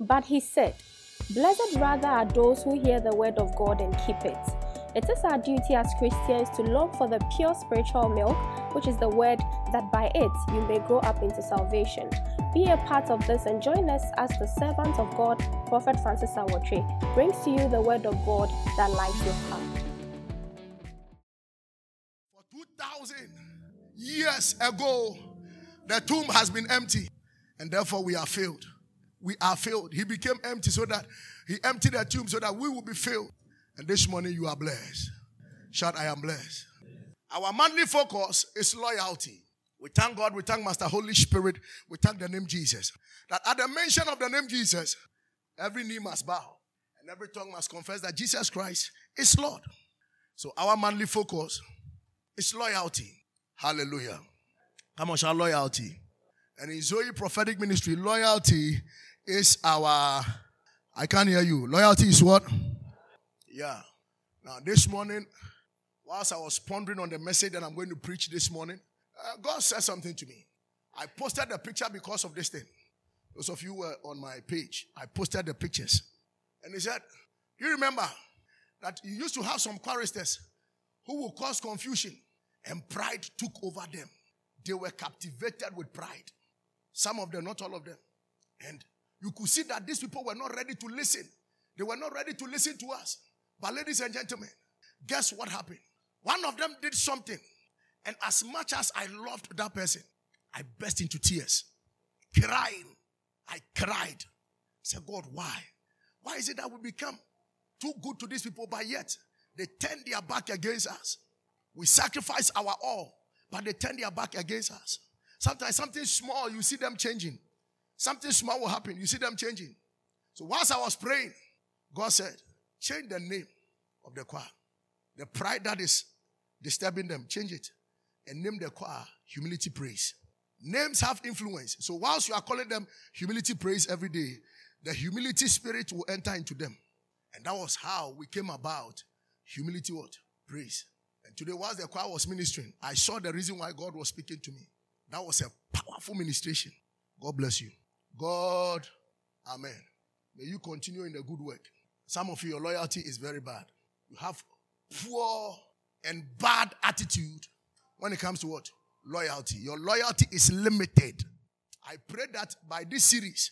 But he said, Blessed rather are those who hear the word of God and keep it. It is our duty as Christians to long for the pure spiritual milk, which is the word, that by it you may grow up into salvation. Be a part of this and join us as the servant of God, Prophet Francis Awotri, brings to you the word of God that lights your path. For 2,000 years ago, the tomb has been empty, and therefore we are filled. We are filled. He became empty so that he emptied the tomb so that we will be filled. And this morning you are blessed. Shout, I am blessed. Our monthly focus is loyalty. We thank God, we thank Master Holy Spirit, we thank the name Jesus. That at the mention of the name Jesus, every knee must bow and every tongue must confess that Jesus Christ is Lord. So our monthly focus is loyalty. Hallelujah. Come on, shout loyalty. And in Zoe Prophetic Ministry, loyalty is our. I can't hear you. Loyalty is what? Yeah. Now, this morning, whilst I was pondering on the message that I'm going to preach this morning, uh, God said something to me. I posted the picture because of this thing. Those of you were on my page, I posted the pictures. And he said, You remember that you used to have some choristers who will cause confusion, and pride took over them. They were captivated with pride. Some of them, not all of them. And you could see that these people were not ready to listen. They were not ready to listen to us. But, ladies and gentlemen, guess what happened? One of them did something. And as much as I loved that person, I burst into tears, crying. I cried. I said, God, why? Why is it that we become too good to these people, but yet they turn their back against us? We sacrifice our all, but they turn their back against us. Sometimes something small, you see them changing. Something small will happen, you see them changing. So whilst I was praying, God said, change the name of the choir. The pride that is disturbing them, change it. And name the choir humility praise. Names have influence. So whilst you are calling them humility praise every day, the humility spirit will enter into them. And that was how we came about humility what? Praise. And today, whilst the choir was ministering, I saw the reason why God was speaking to me. That was a powerful ministration. God bless you. God, Amen. May you continue in the good work. Some of you, your loyalty is very bad. You have poor and bad attitude when it comes to what? Loyalty. Your loyalty is limited. I pray that by this series,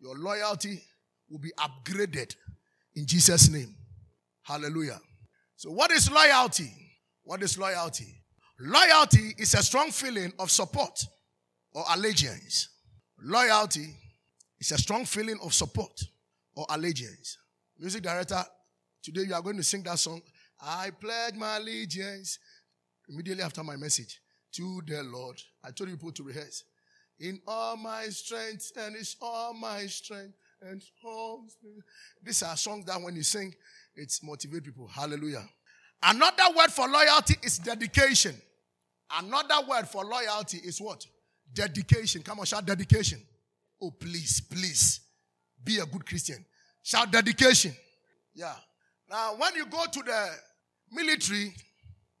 your loyalty will be upgraded in Jesus' name. Hallelujah. So, what is loyalty? What is loyalty? Loyalty is a strong feeling of support or allegiance. Loyalty is a strong feeling of support or allegiance. Music director, today you are going to sing that song. I pledge my allegiance immediately after my message to the Lord. I told you people to rehearse. In all my strength, and it's all my strength, and all. These are songs that when you sing, it motivates people. Hallelujah. Another word for loyalty is dedication. Another word for loyalty is what? Dedication. Come on, shout dedication. Oh, please, please be a good Christian. Shout dedication. Yeah. Now, when you go to the military,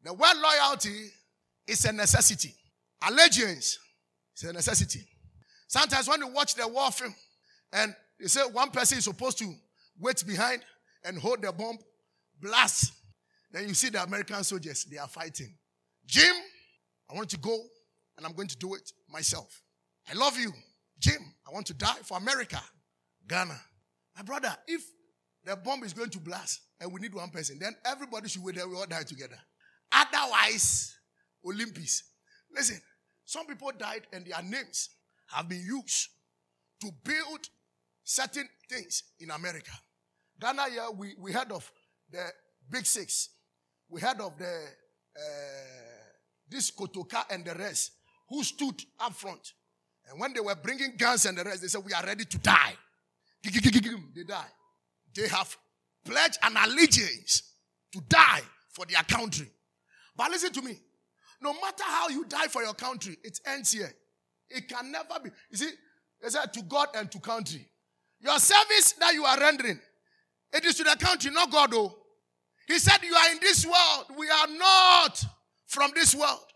the word loyalty is a necessity. Allegiance is a necessity. Sometimes when you watch the war film and they say one person is supposed to wait behind and hold the bomb, blast, then you see the American soldiers, they are fighting. Jim, I want to go and I'm going to do it myself. I love you. Jim, I want to die for America. Ghana. My brother, if the bomb is going to blast and we need one person, then everybody should wait there. We all die together. Otherwise, Olympics. Listen, some people died and their names have been used to build certain things in America. Ghana here, we, we heard of the Big Six. We heard of the uh, this Kotoka and the rest who stood up front. And when they were bringing guns and the rest, they said, We are ready to die. They die. They have pledged an allegiance to die for their country. But listen to me. No matter how you die for your country, it ends here. It can never be. You see, they said to God and to country. Your service that you are rendering, it is to the country, not God, though. He said, You are in this world. We are not from this world.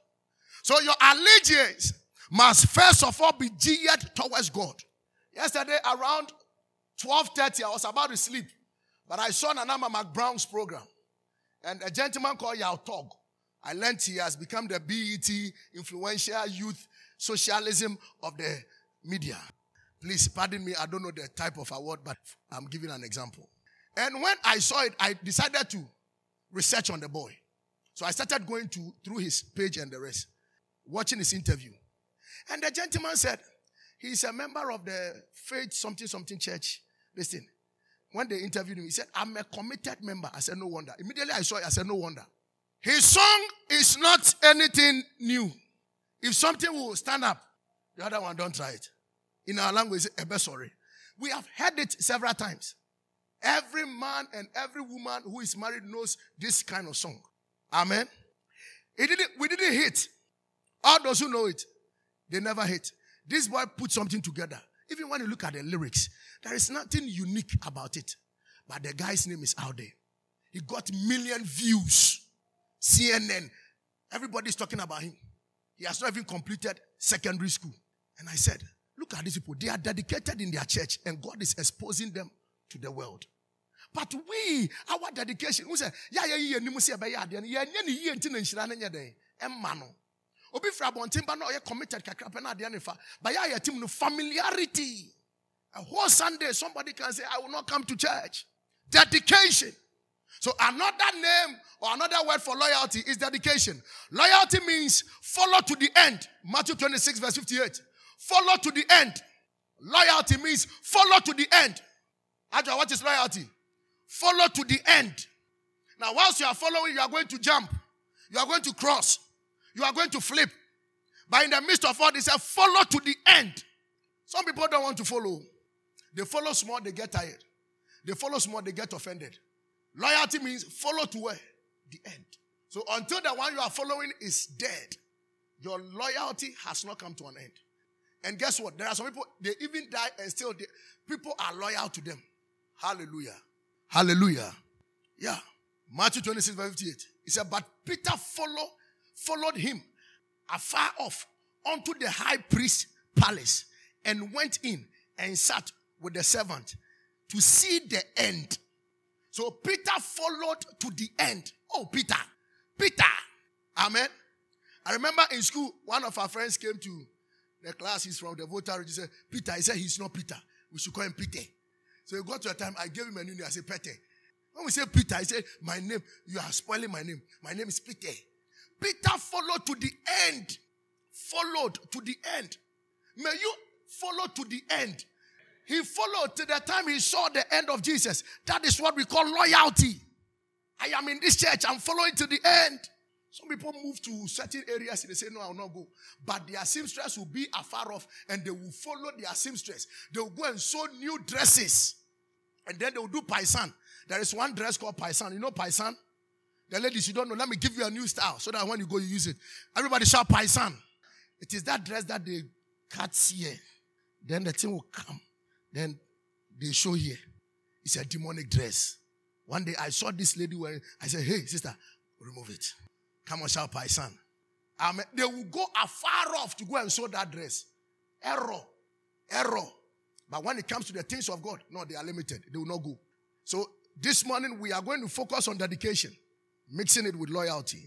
So your allegiance must first of all be geared towards God. Yesterday, around 12.30, I was about to sleep. But I saw Nana Ama McBrown's program. And a gentleman called Yaw Tog. I learned he has become the BET influential youth socialism of the media. Please pardon me, I don't know the type of award, but I'm giving an example. And when I saw it, I decided to research on the boy. So I started going to through his page and the rest, watching his interview. And the gentleman said, he's a member of the faith something something church. Listen, when they interviewed him, he said, I'm a committed member. I said, no wonder. Immediately I saw it, I said, no wonder. His song is not anything new. If something will stand up, the other one don't try it. In our language, ebe sorry. We have heard it several times. Every man and every woman who is married knows this kind of song. Amen. It didn't, we didn't hit. All those who know it, they never hit. This boy put something together. Even when you look at the lyrics, there is nothing unique about it. But the guy's name is out there. He got million views. CNN. Everybody's talking about him. He has not even completed secondary school. And I said, look at these people. They are dedicated in their church and God is exposing them to the world. But we, our dedication, we say, yeah, yeah, yeah, obi fira abɔnten ba na ɔyɛ committed kakra pɛ na adeɛ ne fa but yɛ ayɛ team no familiarity. A whole sunday somebody can say i will not come to church. Dedication. So another name or another word for loyalty is dedication. Loyalty means follow to the end. Matthew 26 verse 58 follow to the end. Loyalty means follow to the end. Adja, what is loyalty? Follow to the end. Now whilst you are following you are going to jump. You are going to cross you are going to flip. But in the midst of all this, follow to the end. Some people don't want to follow. They follow small, they get tired. They follow small, they get offended. Loyalty means follow to where? The end. So until the one you are following is dead, your loyalty has not come to an end. And guess what? There are some people, they even die and still people are loyal to them. Hallelujah. Hallelujah. Yeah. Matthew 26, verse 58. He said, But Peter followed followed him afar off unto the high priest's palace and went in and sat with the servant to see the end. So Peter followed to the end. Oh, Peter. Peter. Amen. I remember in school, one of our friends came to the class. He's from the voter He said, Peter. He said, he's not Peter. We should call him Peter. So he got to a time, I gave him a new name. I said, Peter. When we say Peter, he said, my name, you are spoiling my name. My name is Peter. Peter followed to the end. Followed to the end. May you follow to the end. He followed to the time he saw the end of Jesus. That is what we call loyalty. I am in this church, I'm following to the end. Some people move to certain areas and they say, No, I will not go. But their seamstress will be afar off and they will follow their seamstress. They will go and sew new dresses. And then they will do paisan. There is one dress called paisan. You know paisan? The ladies, you don't know, let me give you a new style so that when you go, you use it. Everybody shout paisan. It is that dress that they cut here. Then the thing will come. Then they show here. It's a demonic dress. One day I saw this lady wearing, I said, hey, sister, remove it. Come on, shout paisan. Um, they will go afar off to go and sew that dress. Error. Error. But when it comes to the things of God, no, they are limited. They will not go. So this morning we are going to focus on dedication mixing it with loyalty.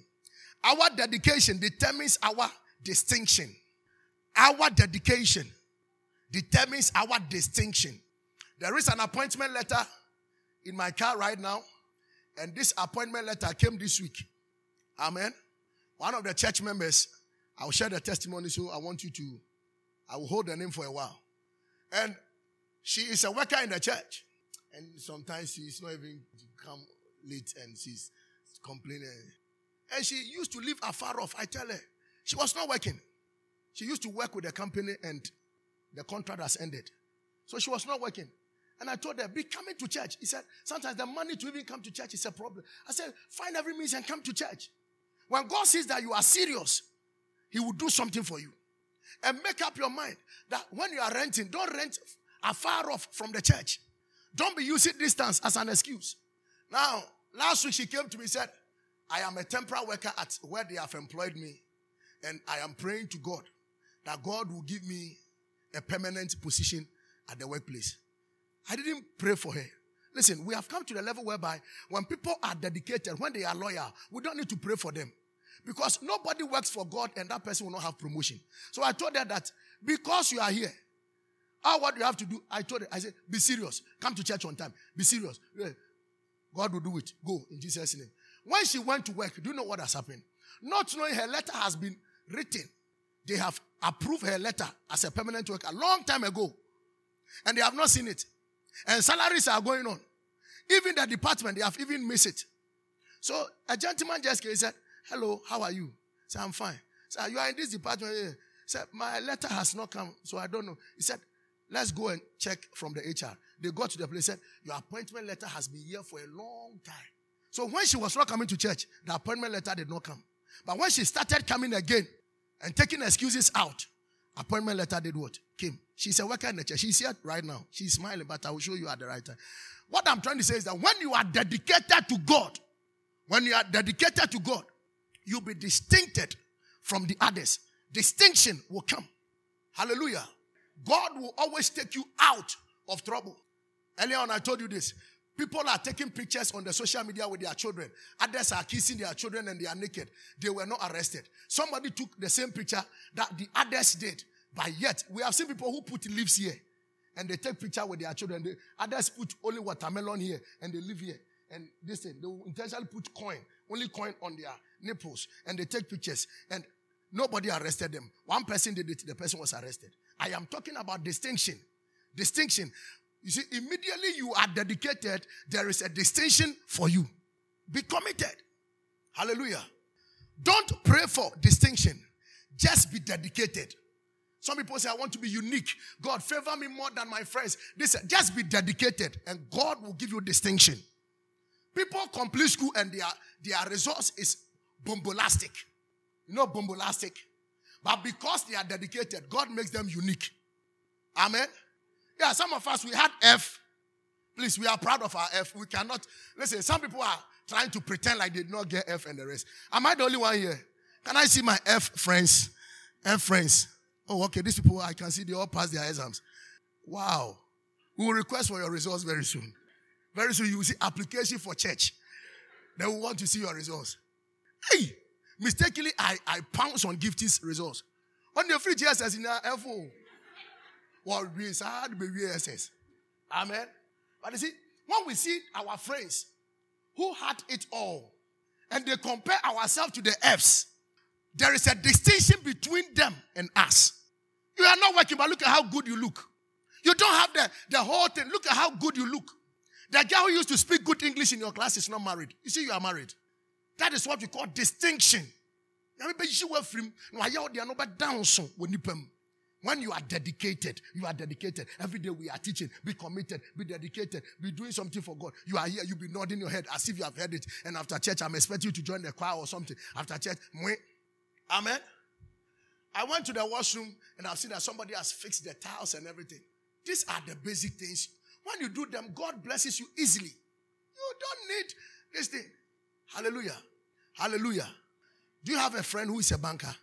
Our dedication determines our distinction. Our dedication determines our distinction. There is an appointment letter in my car right now, and this appointment letter came this week. Amen. One of the church members, I'll share the testimony, so I want you to, I will hold the name for a while. And she is a worker in the church, and sometimes she's not even come late, and she's complaining. And she used to live afar off. I tell her, she was not working. She used to work with the company and the contract has ended. So she was not working. And I told her, be coming to church. He said, sometimes the money to even come to church is a problem. I said, find every means and come to church. When God sees that you are serious, He will do something for you. And make up your mind that when you are renting, don't rent afar off from the church. Don't be using distance as an excuse. Now, Last week she came to me and said, I am a temporary worker at where they have employed me. And I am praying to God that God will give me a permanent position at the workplace. I didn't pray for her. Listen, we have come to the level whereby when people are dedicated, when they are loyal, we don't need to pray for them. Because nobody works for God and that person will not have promotion. So I told her that because you are here, how what you have to do? I told her, I said, be serious. Come to church on time. Be serious. God will do it. Go in Jesus' name. When she went to work, do you know what has happened? Not knowing her letter has been written. They have approved her letter as a permanent worker a long time ago. And they have not seen it. And salaries are going on. Even the department, they have even missed it. So a gentleman just came and said, Hello, how are you? Said, I'm fine. Said, You are in this department. He said, My letter has not come, so I don't know. He said, Let's go and check from the HR. They got to the place said, Your appointment letter has been here for a long time. So when she was not coming to church, the appointment letter did not come. But when she started coming again and taking excuses out, appointment letter did what? Came. She's a worker in the church. She's here right now. She's smiling, but I will show you at the right time. What I'm trying to say is that when you are dedicated to God, when you are dedicated to God, you'll be distincted from the others. Distinction will come. Hallelujah. God will always take you out of trouble. Earlier on, I told you this. People are taking pictures on the social media with their children. Others are kissing their children and they are naked. They were not arrested. Somebody took the same picture that the others did. But yet, we have seen people who put leaves here and they take picture with their children. They, others put only watermelon here and they live here. And this thing, they will intentionally put coin, only coin on their nipples, and they take pictures. And nobody arrested them. One person did it, the person was arrested. I am talking about distinction. Distinction. You see, immediately you are dedicated, there is a distinction for you. Be committed. Hallelujah. Don't pray for distinction. Just be dedicated. Some people say, I want to be unique. God, favor me more than my friends. They This, just be dedicated, and God will give you distinction. People complete school and their, their resource is bombolastic. You know, bombolastic. But because they are dedicated, God makes them unique. Amen. Yeah, some of us, we had F. Please, we are proud of our F. We cannot, listen, some people are trying to pretend like they did not get F and the rest. Am I the only one here? Can I see my F friends? F friends. Oh, okay, these people, I can see they all passed their exams. Wow. We will request for your results very soon. Very soon you will see application for church. They will want to see your results. Hey, mistakenly I, I pounce on Gifty's results. On the free GSS in our FO. Well, we sad be VSS. Amen. But you see, when we see our friends who had it all and they compare ourselves to the F's, there is a distinction between them and us. You are not working, but look at how good you look. You don't have the, the whole thing. Look at how good you look. The guy who used to speak good English in your class is not married. You see, you are married. That is what we call distinction. When you are dedicated, you are dedicated. Every day we are teaching. Be committed. Be dedicated. Be doing something for God. You are here. You be nodding your head as if you have heard it. And after church, I'm expecting you to join the choir or something. After church, amen. I went to the washroom and I've seen that somebody has fixed the tiles and everything. These are the basic things when you do them, God blesses you easily. You don't need this thing. Hallelujah. Hallelujah. Do you have a friend who is a banker?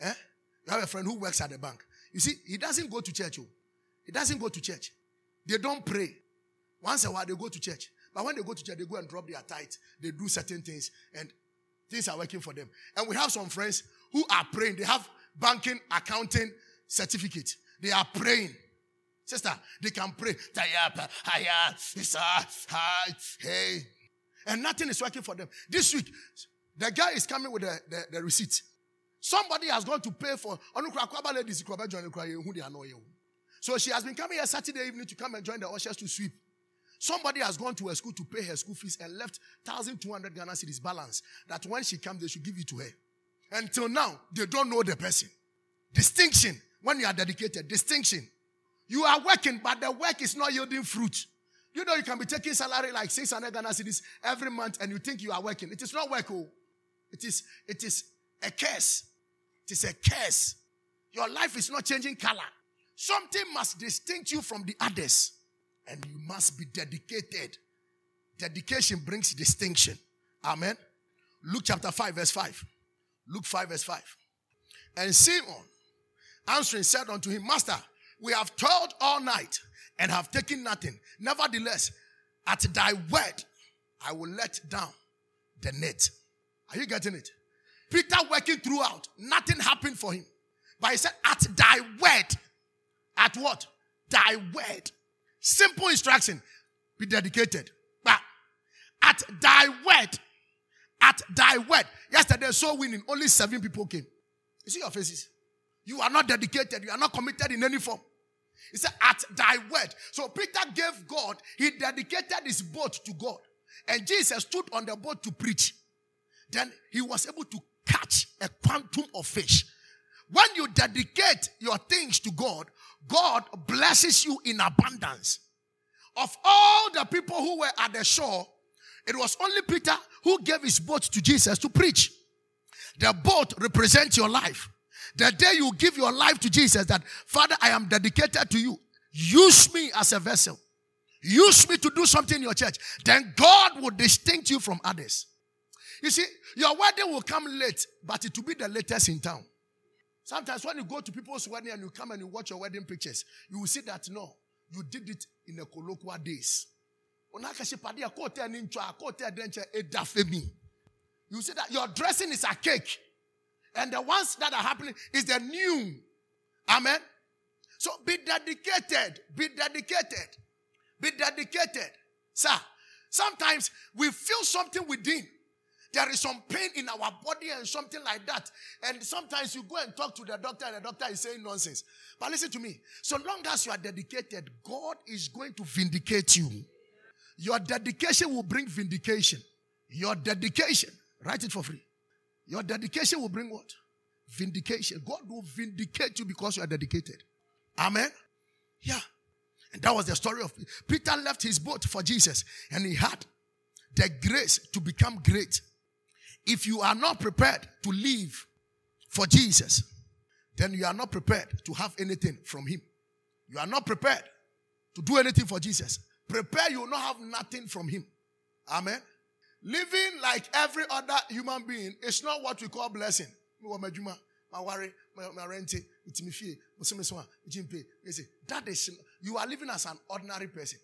Eh? You have a friend who works at the bank. You see, he doesn't go to church. Oh. He doesn't go to church. They don't pray. Once a while, they go to church. But when they go to church, they go and drop their tithe. They do certain things, and things are working for them. And we have some friends who are praying. They have banking, accounting certificate. They are praying. Sister, they can pray. And nothing is working for them. This week, the guy is coming with the, the, the receipt. Somebody has gone to pay for. So she has been coming here Saturday evening to come and join the ushers to sweep. Somebody has gone to a school to pay her school fees and left 1,200 Ghana cedis balance. That when she comes, they should give it to her. Until now, they don't know the person. Distinction. When you are dedicated, distinction. You are working, but the work is not yielding fruit. You know, you can be taking salary like 600 Ghana cedis every month and you think you are working. It is not work. Oh. It is, it is a curse. It is a curse. Your life is not changing color. Something must distinct you from the others. And you must be dedicated. Dedication brings distinction. Amen. Luke chapter 5, verse 5. Luke 5, verse 5. And Simon answering said unto him, Master, We have toiled all night and have taken nothing. Nevertheless, at thy word, I will let down the net. Are you getting it? Peter working throughout, nothing happened for him. But he said, At thy word. At what? Thy word. Simple instruction. Be dedicated. But at thy word. At thy word. Yesterday, so winning, only seven people came. You see your faces. You are not dedicated. You are not committed in any form. He said, At thy word. So Peter gave God, he dedicated his boat to God. And Jesus stood on the boat to preach. Then he was able to catch a quantum of fish. When you dedicate your things to God, God blesses you in abundance. Of all the people who were at the shore, it was only Peter who gave his boat to Jesus to preach. The boat represents your life. The day you give your life to Jesus, that Father, I am dedicated to you. Use me as a vessel. Use me to do something in your church. Then God will distinct you from others. You see, your wedding will come late, but it will be the latest in town. Sometimes when you go to people's wedding and you come and you watch your wedding pictures, you will see that no, you did it in the colloquial days. You see that your dressing is a cake. And the ones that are happening is the new. Amen. So be dedicated. Be dedicated. Be dedicated. Sir, sometimes we feel something within. There is some pain in our body and something like that. And sometimes you go and talk to the doctor and the doctor is saying nonsense. But listen to me. So long as you are dedicated, God is going to vindicate you. Your dedication will bring vindication. Your dedication, write it for free. Your dedication will bring what? Vindication. God will vindicate you because you are dedicated. Amen. Yeah. And that was the story of Peter left his boat for Jesus and he had the grace to become great. If you are not prepared to live for Jesus, then you are not prepared to have anything from him. You are not prepared to do anything for Jesus. Prepare, you will not have nothing from him. Amen. Living like every other human being is not what we call blessing. That is, you are living as an ordinary person.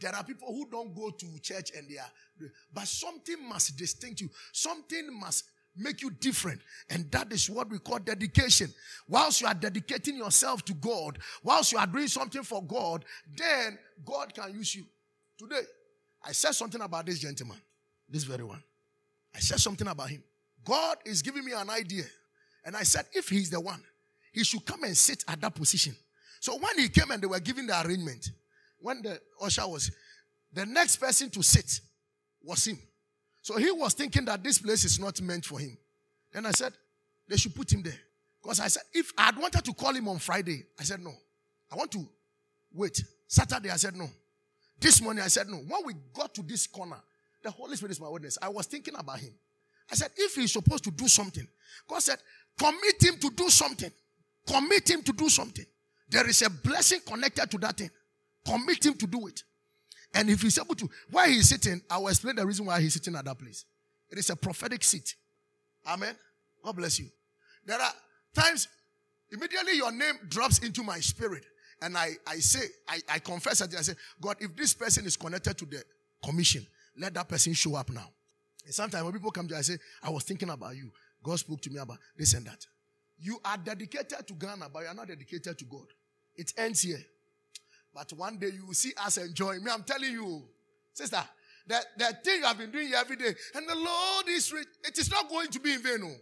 There are people who don't go to church and they are, but something must distinct you. Something must make you different. And that is what we call dedication. Whilst you are dedicating yourself to God, whilst you are doing something for God, then God can use you. Today, I said something about this gentleman. This very one. I said something about him. God is giving me an idea. And I said, if he's the one, he should come and sit at that position. So when he came and they were giving the arrangement, when the usher was, the next person to sit was him. So he was thinking that this place is not meant for him. Then I said, they should put him there. Because I said, if I had wanted to call him on Friday, I said, no. I want to wait. Saturday, I said, no. This morning, I said, no. When we got to this corner, the Holy Spirit is my witness. I was thinking about him. I said, if he's supposed to do something, God said, commit him to do something. Commit him to do something. There is a blessing connected to that thing. Commit him to do it. And if he's able to, why he's sitting, I will explain the reason why he's sitting at that place. It is a prophetic seat. Amen. God bless you. There are times, immediately your name drops into my spirit. And I, I say, I, I confess that I say, God, if this person is connected to the commission, let that person show up now. And sometimes when people come to I say, I was thinking about you. God spoke to me about this and that. You are dedicated to Ghana, but you are not dedicated to God. It ends here. But one day you will see us enjoying. Me, I'm telling you, sister, that, that thing you have been doing every day, and the Lord is rich, it is not going to be in vain. No.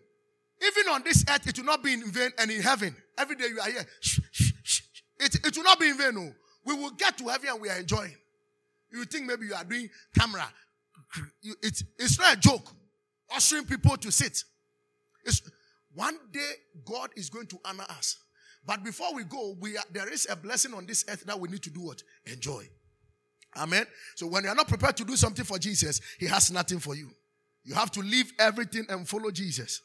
Even on this earth, it will not be in vain, and in heaven, every day you are here, shh, shh, shh, it, it will not be in vain. No. We will get to heaven and we are enjoying. You think maybe you are doing camera. It, it's not a joke. Ushering people to sit. It's, one day, God is going to honor us. But before we go, we are, there is a blessing on this earth that we need to do what? Enjoy. Amen. So when you are not prepared to do something for Jesus, He has nothing for you. You have to leave everything and follow Jesus.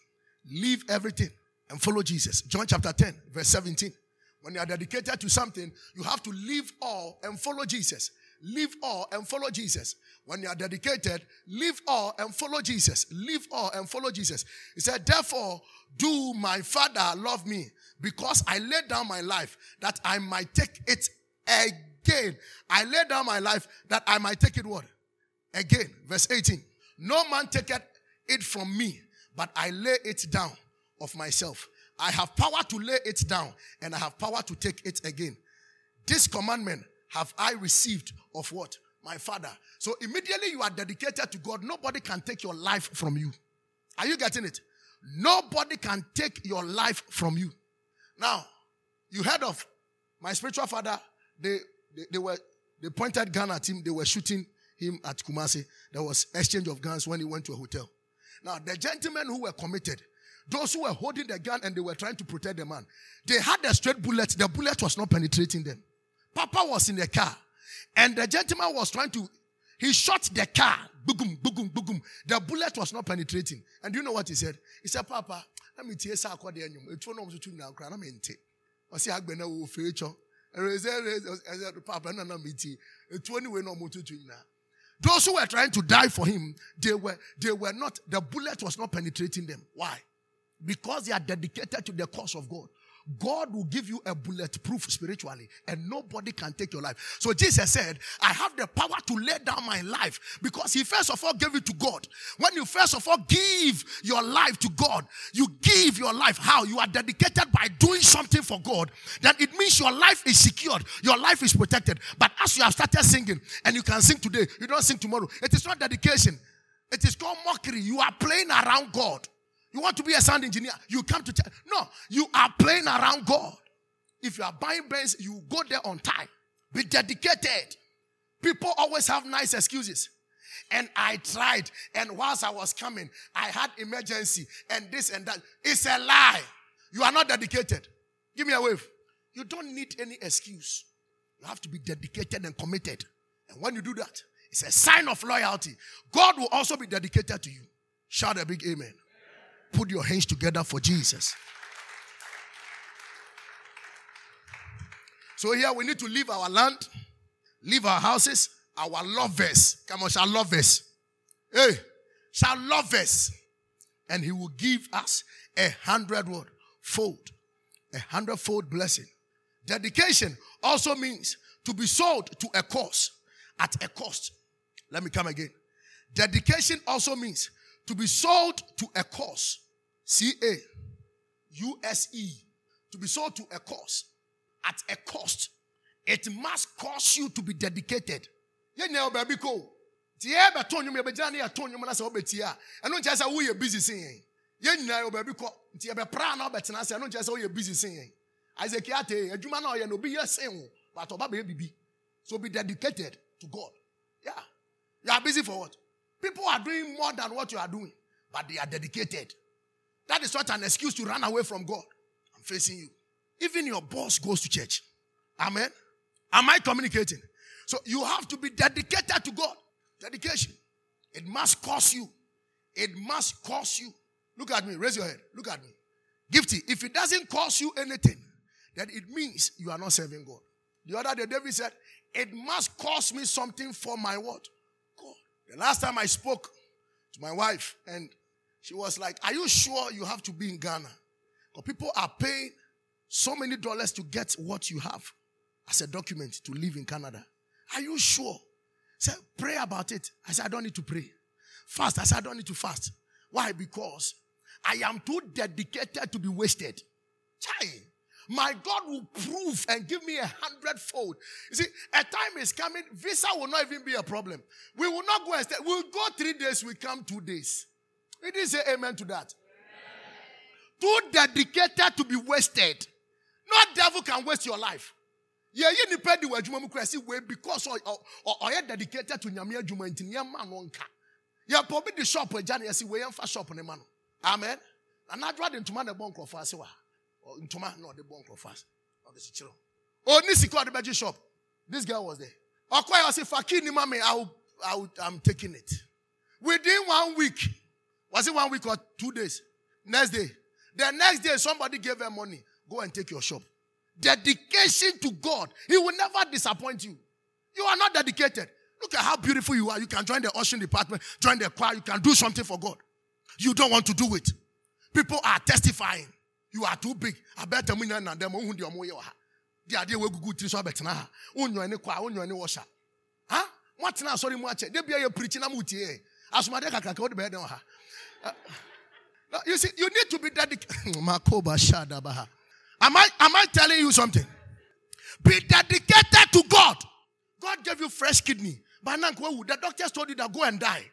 Leave everything and follow Jesus. John chapter 10, verse 17. When you are dedicated to something, you have to leave all and follow Jesus. Leave all and follow Jesus. When you are dedicated, leave all and follow Jesus. Leave all and follow Jesus. He said, Therefore, do my Father love me because I laid down my life that I might take it again. I laid down my life that I might take it what? Again. Verse 18. No man taketh it from me, but I lay it down of myself. I have power to lay it down and I have power to take it again. This commandment have I received of what? My father. So immediately you are dedicated to God, nobody can take your life from you. Are you getting it? Nobody can take your life from you. Now, you heard of my spiritual father, they, they, they were they pointed gun at him, they were shooting him at Kumasi. There was exchange of guns when he went to a hotel. Now, the gentlemen who were committed, those who were holding the gun and they were trying to protect the man, they had a straight bullet. The bullet was not penetrating them. Papa was in the car, and the gentleman was trying to. He shot the car. Boom, boom, boom. The bullet was not penetrating. And do you know what he said? He said, Papa, let me tell you something. It's one of the two now. I'm in tea. I see, I'm going to feature. And he said, Papa, no, no, me tea. It's one way no more to now. Those who were trying to die for him, they were, they were not, the bullet was not penetrating them. Why? Because they are dedicated to the cause of God. God will give you a bulletproof spiritually and nobody can take your life. So Jesus said, I have the power to lay down my life because he first of all gave it to God. When you first of all give your life to God, you give your life how? You are dedicated by doing something for God. Then it means your life is secured. Your life is protected. But as you have started singing and you can sing today, you don't sing tomorrow. It is not dedication. It is called mockery. You are playing around God. You want to be a sound engineer? You come to church. No, you are playing around God. If you are buying Benz, you go there on time. Be dedicated. People always have nice excuses. And I tried, and whilst I was coming, I had emergency and this and that. It's a lie. You are not dedicated. Give me a wave. You don't need any excuse. You have to be dedicated and committed. And when you do that, it's a sign of loyalty. God will also be dedicated to you. Shout a big amen. Put your hands together for Jesus. So here we need to leave our land, leave our houses, our lovers. Come on, shall lovers. Hey, shall lovers. And he will give us a hundred word fold, a hundredfold blessing. Dedication also means to be sold to a cause at a cost. Let me come again. Dedication also means to be sold to a cause. C A U S E. To be sold to a cause at a cost. It must cause you to be dedicated. Yeah, now, baby, go. Tia be ton you be jani ya ton you na se obetia. Eno nche say wo ye busy sin. Ye nyina yo baby ko. Tia be pra na obetena se eno nche say wo ye busy bibi. So be dedicated to God. Yeah. You are busy for what? People are doing more than what you are doing, but they are dedicated. That is not an excuse to run away from God. I'm facing you. Even your boss goes to church. Amen. Am I communicating? So you have to be dedicated to God. Dedication. It must cost you. It must cost you. Look at me. Raise your head. Look at me. Gifty. If it doesn't cost you anything, then it means you are not serving God. The other day, David said, It must cost me something for my what? The last time I spoke to my wife, and she was like, Are you sure you have to be in Ghana? Because people are paying so many dollars to get what you have as a document to live in Canada. Are you sure? Say, pray about it. I said, I don't need to pray. Fast. I said, I don't need to fast. Why? Because I am too dedicated to be wasted. Chai. My God will prove and give me a hundredfold. You see, a time is coming, visa will not even be a problem. We will not go and stay. We'll go three days, we come two days. We didn't say amen to that. Too dedicated to be wasted. No devil can waste your life. Yeah, you need to do si we because or or you dedicated to nyame adwuma nti ne ma no nka. Yeah, probably the shop agya na yesi we yemfa shop eh, ne ma no. Amen. Na nadwa de ntoma na bon krofo ase wa. Ntoma na de bon krofo ase. O de sichiro. O ni sika de beji shop. This girl was there. Okoya was say fakini mama I will, I will, I'm taking it. Within one week, was it one week or two days? Next day. The next day, somebody gave her money. Go and take your shop. Dedication to God. He will never disappoint you. You are not dedicated. Look at how beautiful you are. You can join the ushering department, join the choir, you can do something for God. You don't want to do it. People are testifying. You are too big. I bet them in and them who the omo ha. The idea we go to so betna ha. Unyo any choir, unyo any washer. Huh? What now sorry much. They be a preaching amuti. Asumade kakaka wo de be dem ha. Uh, uh, you see, you need to be dedicated. Makoba Shadabaha. Am I am I telling you something? Be dedicated to God. God gave you fresh kidney. But now the doctors told you that go and die.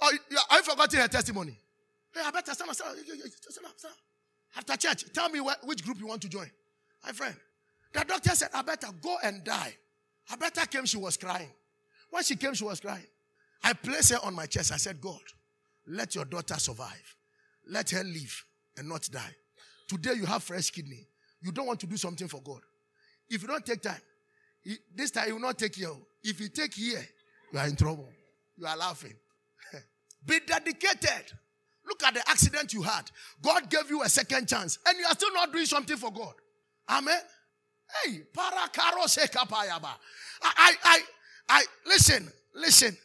Oh, I forgot her testimony. Hey, I better stand up. After church, tell me what, which group you want to join. My friend, the doctor said, I better go and die. I better came, she was crying. When she came, she was crying. I placed her on my chest. I said, God, let your daughter survive. Let her live and not die. Today you have fresh kidney. You don't want to do something for God. If you don't take time, this time you will not take here. If you take here, you are in trouble. You are laughing. Be dedicated. Look at the accident you had. God gave you a second chance, and you are still not doing something for God. Amen. Hey, sekapayaba. I, I, I, I, listen, listen.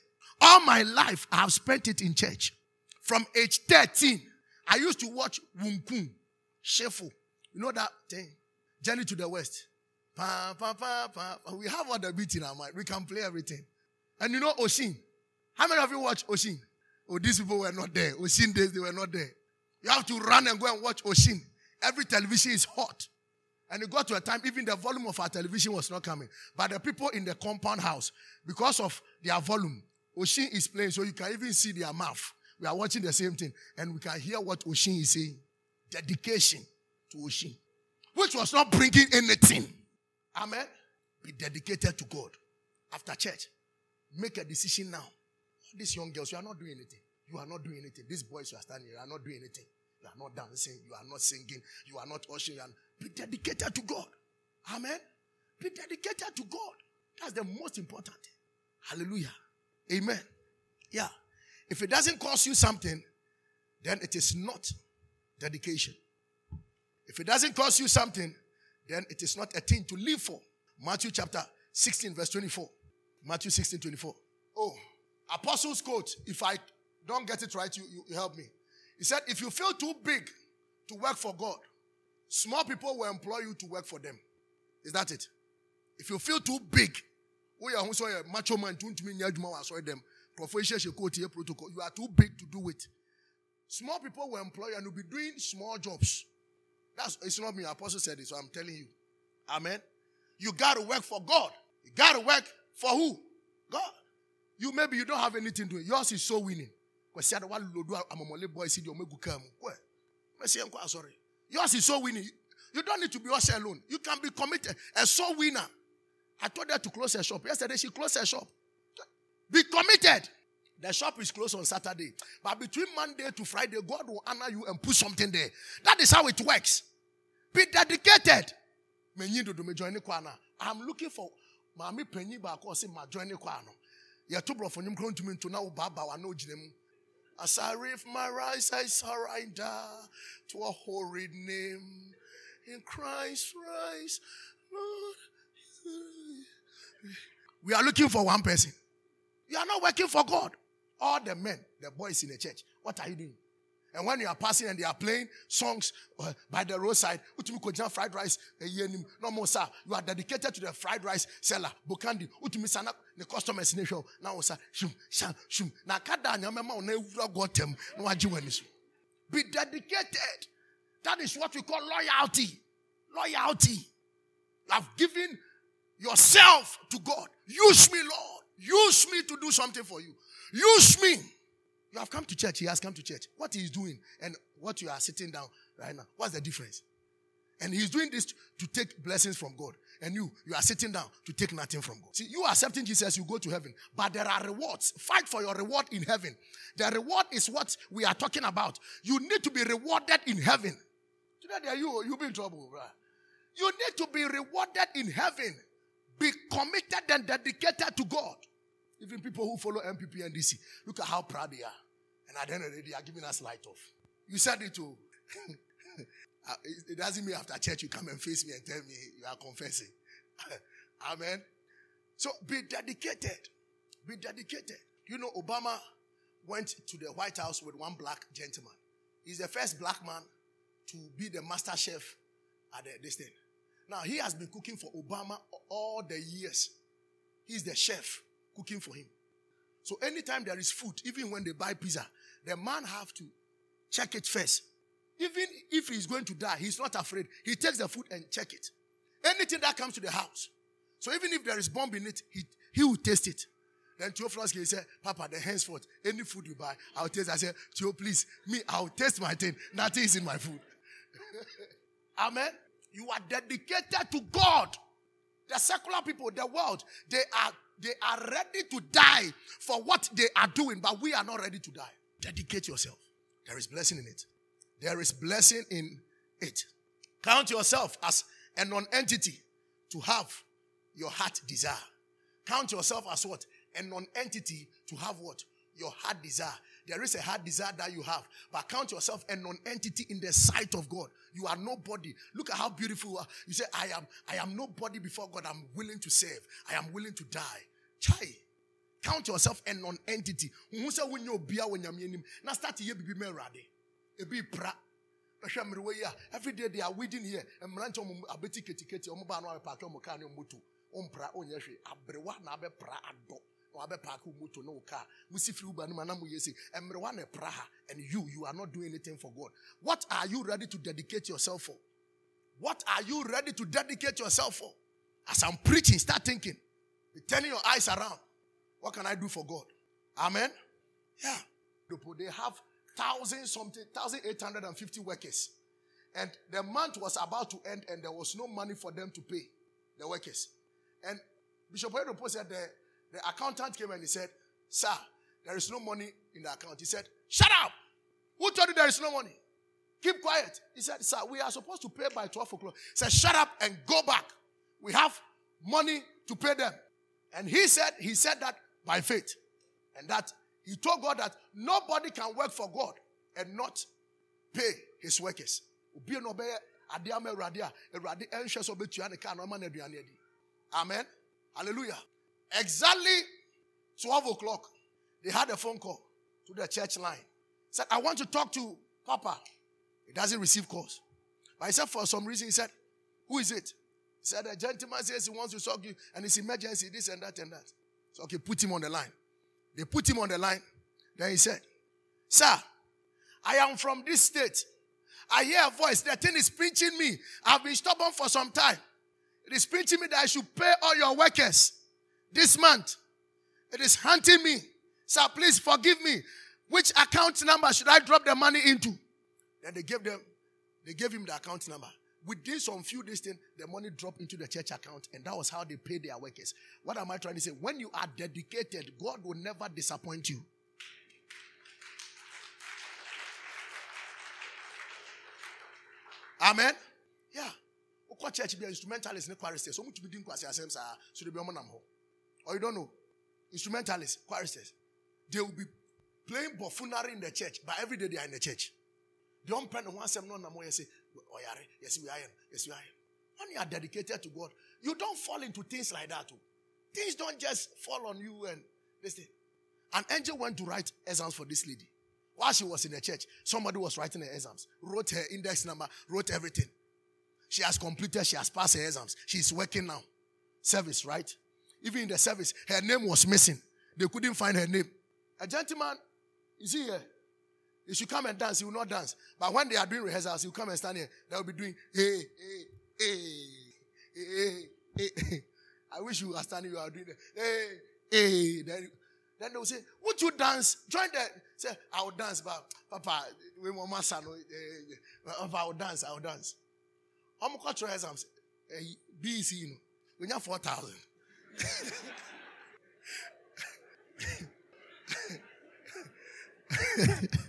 All my life, I have spent it in church. From age 13, I used to watch Wunkun, Shefu. You know that thing? Journey to the West. Pa, pa, pa, pa. We have all the beat in our mind. We can play everything. And you know Oshin. How many of you watch Oshin? Oh, these people were not there. Oshin days, they were not there. You have to run and go and watch Oshin. Every television is hot. And it got to a time, even the volume of our television was not coming. But the people in the compound house, because of their volume, Oshin is playing, so you can even see their mouth. We are watching the same thing, and we can hear what Oshin is saying. Dedication to Oshin, which was not bringing anything. Amen. Be dedicated to God. After church, make a decision now. These young girls, you are not doing anything. You are not doing anything. These boys you are standing, you are not doing anything. You are not dancing. You are not singing. You are not ushering. Be dedicated to God. Amen. Be dedicated to God. That's the most important. Hallelujah. Amen. Yeah. If it doesn't cost you something, then it is not dedication. If it doesn't cost you something, then it is not a thing to live for. Matthew chapter 16, verse 24. Matthew 16, 24. Oh, Apostles' quote. If I don't get it right, you, you, help me. He said, If you feel too big to work for God, small people will employ you to work for them. Is that it? If you feel too big. You are too big to do it. Small people will employ you and you'll be doing small jobs. That's it's not me. Apostle said it, so I'm telling you. Amen. You got to work for God. You got to work for who? God. You maybe you don't have anything to do. Yours is so winning. Because the one boy see sorry. Yours is so winning. You don't need to be us alone. You can be committed. A soul winner. I told her to close her shop. Yesterday she closed her shop. Be committed. The shop is closed on Saturday. But between Monday to Friday, God will honor you and put something there. That is how it works. Be dedicated. I'm looking for Mami Penny Bako say my joining Kwano. You to bro for him to me to now Baba I know As I raise my rise, I surrender to a holy name. In Christ rise, Lord. We are looking for one person. You are not working for God all the men, the boys in the church, what are you doing? And when you are passing and they are playing songs uh, by the roadside, utumi fried rice, eh, no more sir. You are dedicated to the fried rice seller, Bukandi. Utumi sana the customers in show. Now sir, shum, shum, shum. Na kada nyamema one ewura gotem no aji wanisu. Be dedicated. That is what we call loyalty. Loyalty. You have given yourself to God. Use me, Lord. Use me to do something for you. Use me. You have come to church. He has come to church. What he's doing and what you are sitting down right now. What's the difference? And he's doing this to take blessings from God. And you, you are sitting down to take nothing from God. See, you accepting Jesus, you go to heaven. But there are rewards. Fight for your reward in heaven. The reward is what we are talking about. You need to be rewarded in heaven. Today, are you, you'll be in trouble? You need to be rewarded in heaven. Be committed and dedicated to God. Even people who follow NPP and DC, look at how proud they are. And at the end of the day, they are giving us light off. You said it too. Uh, it doesn't mean after church you come and face me and tell me you are confessing. Amen. So be dedicated. Be dedicated. You know, Obama went to the White House with one black gentleman. He's the first black man to be the master chef at the, this thing. Now, he has been cooking for Obama all the years. He's the chef cooking for him. So anytime there is food, even when they buy pizza, the man have to check it first. Even if he's going to die, he's not afraid. He takes the food and check it. Anything that comes to the house. So even if there is bomb in it, he, he will taste it. Then Theophilus he said, Papa, the henceforth, any food you buy, I'll taste. I said, Theo, please, me, I'll taste my thing. Nothing is in my food. Amen. You are dedicated to God. The secular people, the world, they are they are ready to die for what they are doing, but we are not ready to die. Dedicate yourself. There is blessing in it. There is blessing in it. Count yourself as a non-entity to have your heart desire. Count yourself as what? A non-entity to have what? Your heart desire. There is a heart desire that you have, but count yourself a non-entity in the sight of God. You are nobody. Look at how beautiful you are. You say, I am, I am nobody before God. I'm willing to save. I am willing to die. Chai. Count yourself a non-entity. Say when you be when you're Now start to be merade. A be pra. Every day they are waiting here. And branch on a kitty kitty, on a park on Mokano Mutu, on pra on Yashi, Abrewa Nabe pra ado. Wabe park moto no car. Musi free uba no manamu yesi. Emrewane praha. And you, you are not doing anything for God. What are you ready to dedicate yourself for? What are you ready to dedicate yourself for? As I'm preaching, start thinking. Be turning your eyes around. What can I do for God? Amen. Yeah. They have thousand something, thousand eight hundred and fifty workers. And the month was about to end, and there was no money for them to pay the workers. And Bishop Oyedepo said the, the accountant came and he said, Sir, there is no money in the account. He said, Shut up! Who told you there is no money? Keep quiet. He said, Sir, we are supposed to pay by 12 o'clock. He said, Shut up and go back. We have money to pay them. And he said, he said that by faith. And that he told God that nobody can work for God and not pay his workers. Amen. Hallelujah. Exactly 12 o'clock, they had a phone call to the church line. Said, I want to talk to Papa. He doesn't receive calls. But he said, for some reason, he said, Who is it? He said, A gentleman says he wants to talk to you and it's emergency, this and that and that. So, okay, put him on the line. They put him on the line. Then he said, Sir, I am from this state. I hear a voice. The thing is pinching me. I've been stubborn for some time. It is pinching me that I should pay all your workers this month. It is hunting me. Sir, please forgive me. Which account number should I drop the money into? Then they gave them, they gave him the account number. Within some few days, then the money dropped into the church account, and that was how they paid their workers. What am I trying to say? When you are dedicated, God will never disappoint you. Amen. Yeah. Okwa church be instrumentalist ne choristers. So much be din kwase asem saa so they be. Or you don't know. Instrumentalists, choristers. They will be playing buffoonery in the church, but every day they are in the church. They don't pen one sem no ho say, "Oh yeah, yes we are. Yes we are." When you are dedicated to God, you don't fall into things like that too. Things don't just fall on you and listen. An angel went to write exams for this lady. While she was in the church, somebody was writing her exams, wrote her index number, wrote everything. She has completed, she has passed her exams. She's working now. Service, right? Even in the service, her name was missing. They couldn't find her name. A gentleman, see here, he should come and dance, he will not dance. But when they are doing rehearsals, he will come and stand here. They will be doing, hey, hey, hey, hey, hey, hey. I wish you were standing, you are doing. Hey, hey. Then, then they will say, Would you dance? Join the say, I will dance, but Papa, we want my son. Eh, eh, eh, Papa, I will dance, I will dance. How much cultural exams? BC, you know, we have 4,000.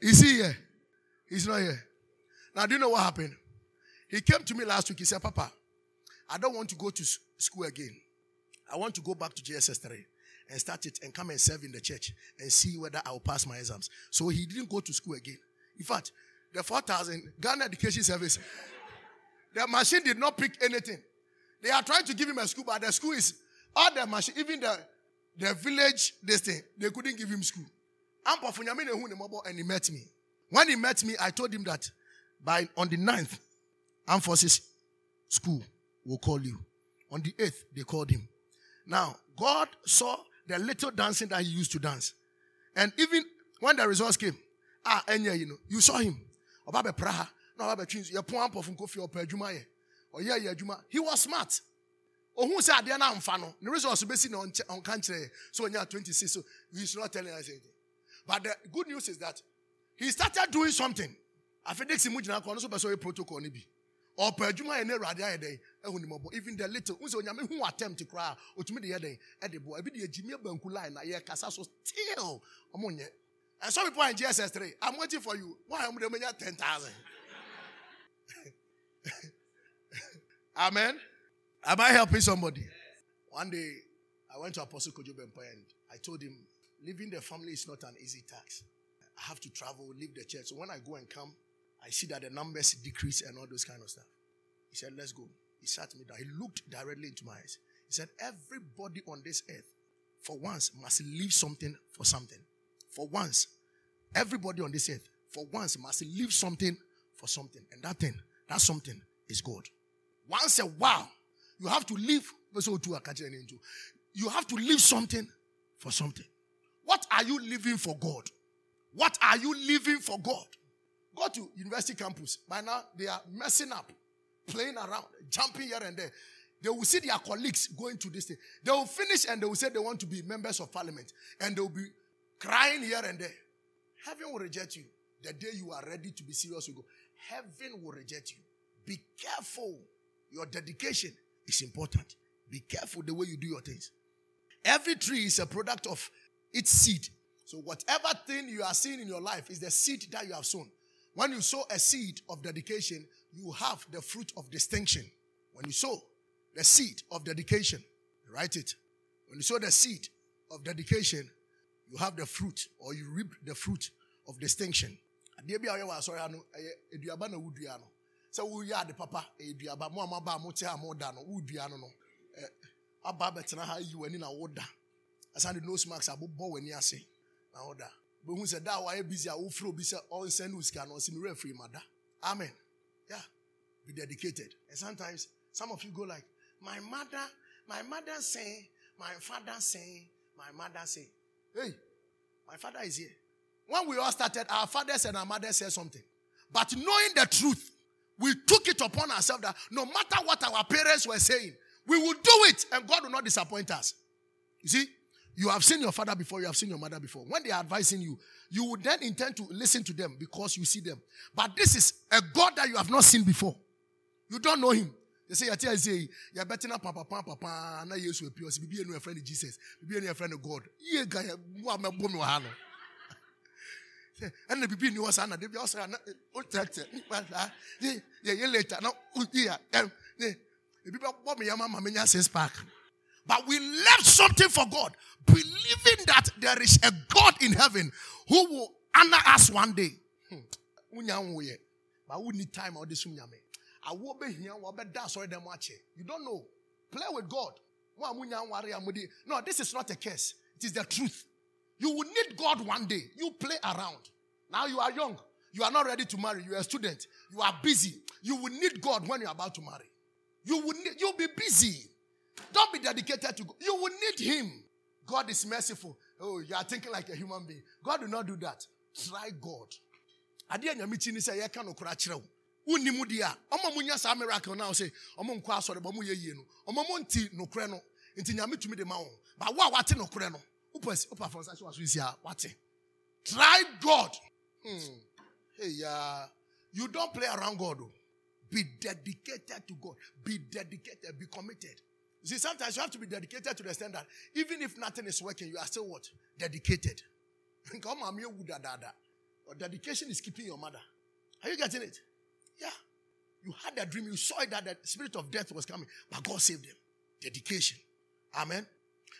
Is he here? He's not here. Now, do you know what happened? He came to me last week. He said, Papa, I don't want to go to school again. I want to go back to JSS 3 and start it and come and serve in the church and see whether I will pass my exams. So he didn't go to school again. In fact, the 4,000 Ghana Education Service, the machine did not pick anything. They are trying to give him a school, but the school is all the machine, even the the village, this thing, they couldn't give him school. And he met me. When he met me, I told him that by on the 9th, Armed Forces School will call you. On the 8th, they called him. Now, God saw the little dancing that he used to dance. And even when the results came, ah, and yeah, you know, you saw him. Obabe Praha, no Obabe Twins, you point of Kofi or Pejuma. Or. He was smart. Oh, who said they are not fano? The results basically on on country. So when you're 26, so he's not telling us anything. But the good news is that he started doing something. I think this is a protocol ɔpɛ adwuma yɛ ne awurade ayɛ dɛn ɛhu ne mɔbɔ even the little n sɛ onyame hu attempt koraa otumi de yɛ dɛn ɛde boa ebi de egyimi banku line na yɛ kasa so still. Ɔmo nyɛ and some people are in gss three. I'm waiting for you. Why am mo nya ten thousand? Amen? Am i helping somebody? One day i went to apostle kojo and i told him leaving the family is not an easy task i have to travel leave the church so when i go and come I see that the numbers decrease and all those kind of stuff. He said, Let's go. He sat me down. He looked directly into my eyes. He said, Everybody on this earth, for once, must leave something for something. For once, everybody on this earth, for once, must leave something for something. And that thing, that something is God. Once a while, you have to leave. You have to leave something for something. What are you living for God? What are you living for God? Go to university campus. By now, they are messing up, playing around, jumping here and there. They will see their colleagues going to this thing. They will finish and they will say they want to be members of parliament. And they will be crying here and there. Heaven will reject you. The day you are ready to be serious with God, heaven will reject you. Be careful. Your dedication is important. Be careful the way you do your things. Every tree is a product of its seed. So, whatever thing you are seeing in your life is the seed that you have sown. When you sow a seed of dedication, you have the fruit of distinction. When you sow the seed of dedication, write it. When you sow the seed of dedication, you have the fruit or you reap the fruit of distinction. Eh, eh, woyɛ ade papa eh, woda asan de nose mask abobɔ w'ani ase na woda bɛhu sɛ da a wayɛ busy? A wofrɛ obi sɛ ɔnsɛn no sika no ɔsi mi free mada amen. Yeah. Be dedicated. And sometimes some of you go like my mother my mother say my father say my mother say hey my father is here. When we all started our fathers and our mothers said something. But knowing the truth we took it upon ourselves that no matter what our parents were saying we will do it and god will not disappoint us. You see you have seen your father before, you have seen your mother before. When they are advising you, you would then intend to listen to them because you see them. But this is a God that you have not seen before. You don't know him. They say, I say, you're better than papa, papa, papa, na yesu a pure, be a friend of Jesus, be a friend of God. Yeah, guy, what my bomb hano. And the baby knew us, and the also, yeah, yeah, later. Now, yeah, the people bought me a mama, says back. But we left something for God, believing that there is a God in heaven who will honor us one day. Hmm. But we need time. I will be here, You don't know. Play with God. No, this is not a case. It is the truth. You will need God one day. You play around. Now you are young. You are not ready to marry. You are a student. You are busy. You will need God when you are about to marry. You will need, you'll be busy. Don't be dedicated to God. You will need Him. God is merciful. Oh, you are thinking like a human being. God will not do that. Try God. Adeɛ nyame kyi ni sɛ yɛka no kora kyerɛ wo wonni mu deɛ a ɔma mu nya saa miracle no a sɛ ɔmo nkɔ asɔre no ɔma mo nti nokorɛ no nti ba wo a wate nokorɛ no wopɛ wopa fɔ nsa hyɛ waso nsi a wate try God hmm. hey, yeah. you don't play around God oh. be dedicated to God be dedicated be committed you see, sometimes you have to be dedicated to the that even if nothing is working, you are still what? Dedicated. Or dedication is keeping your mother. Are you getting it? Yeah. You had a dream, you saw that the spirit of death was coming, but God saved them. Dedication. Amen.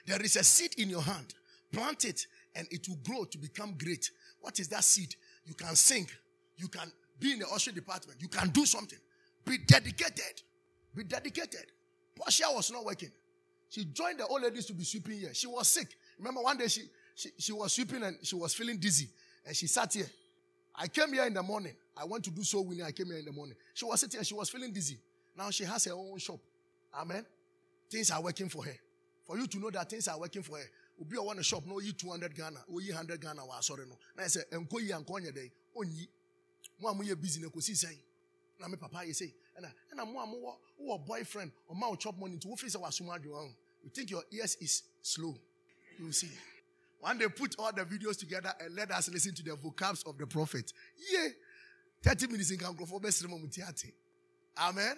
There is a seed in your hand. Plant it and it will grow to become great. What is that seed? You can sing. You can be in the usher department. You can do something. Be dedicated. Be dedicated. Portia was not working. She joined the old ladies to be sweeping here. She was sick. Remember one day she, she, she was sweeping and she was feeling dizzy. And she sat here. I came here in the morning. I went to do so winning. I came here in the morning. She was sitting and she was feeling dizzy. Now she has her own shop. Amen. Things are working for her. For you to know that things are working for her. Obi a a shop no yi 200 Ghana, o yi 100 Ghana wa sorry no. Na say enko yi anko nya dey onyi. Mo amu ye busy na ko si say. Na me papa ye say. Na na mo amu wo wo boyfriend o ma o chop money to wo face wa suma adwo You think your ears is slow. You see. One day put all the videos together and let us listen to the vocabs of the prophet. Yeah. 30 minutes in Kankrofo Amen.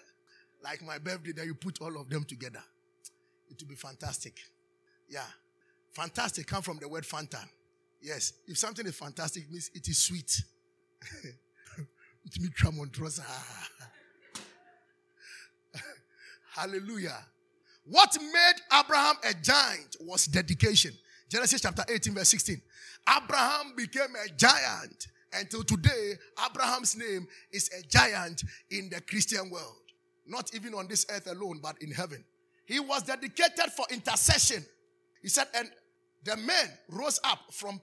Like my birthday, that you put all of them together. It will be fantastic. Yeah. Fantastic come from the word Fanta. Yes. If something is fantastic, means it is sweet. it means. Hallelujah. What made Abraham a giant was dedication. Genesis chapter 18, verse 16. Abraham became a giant. Until today, Abraham's name is a giant in the Christian world. Not even on this earth alone, but in heaven. He was dedicated for intercession. He said, and the men rose up from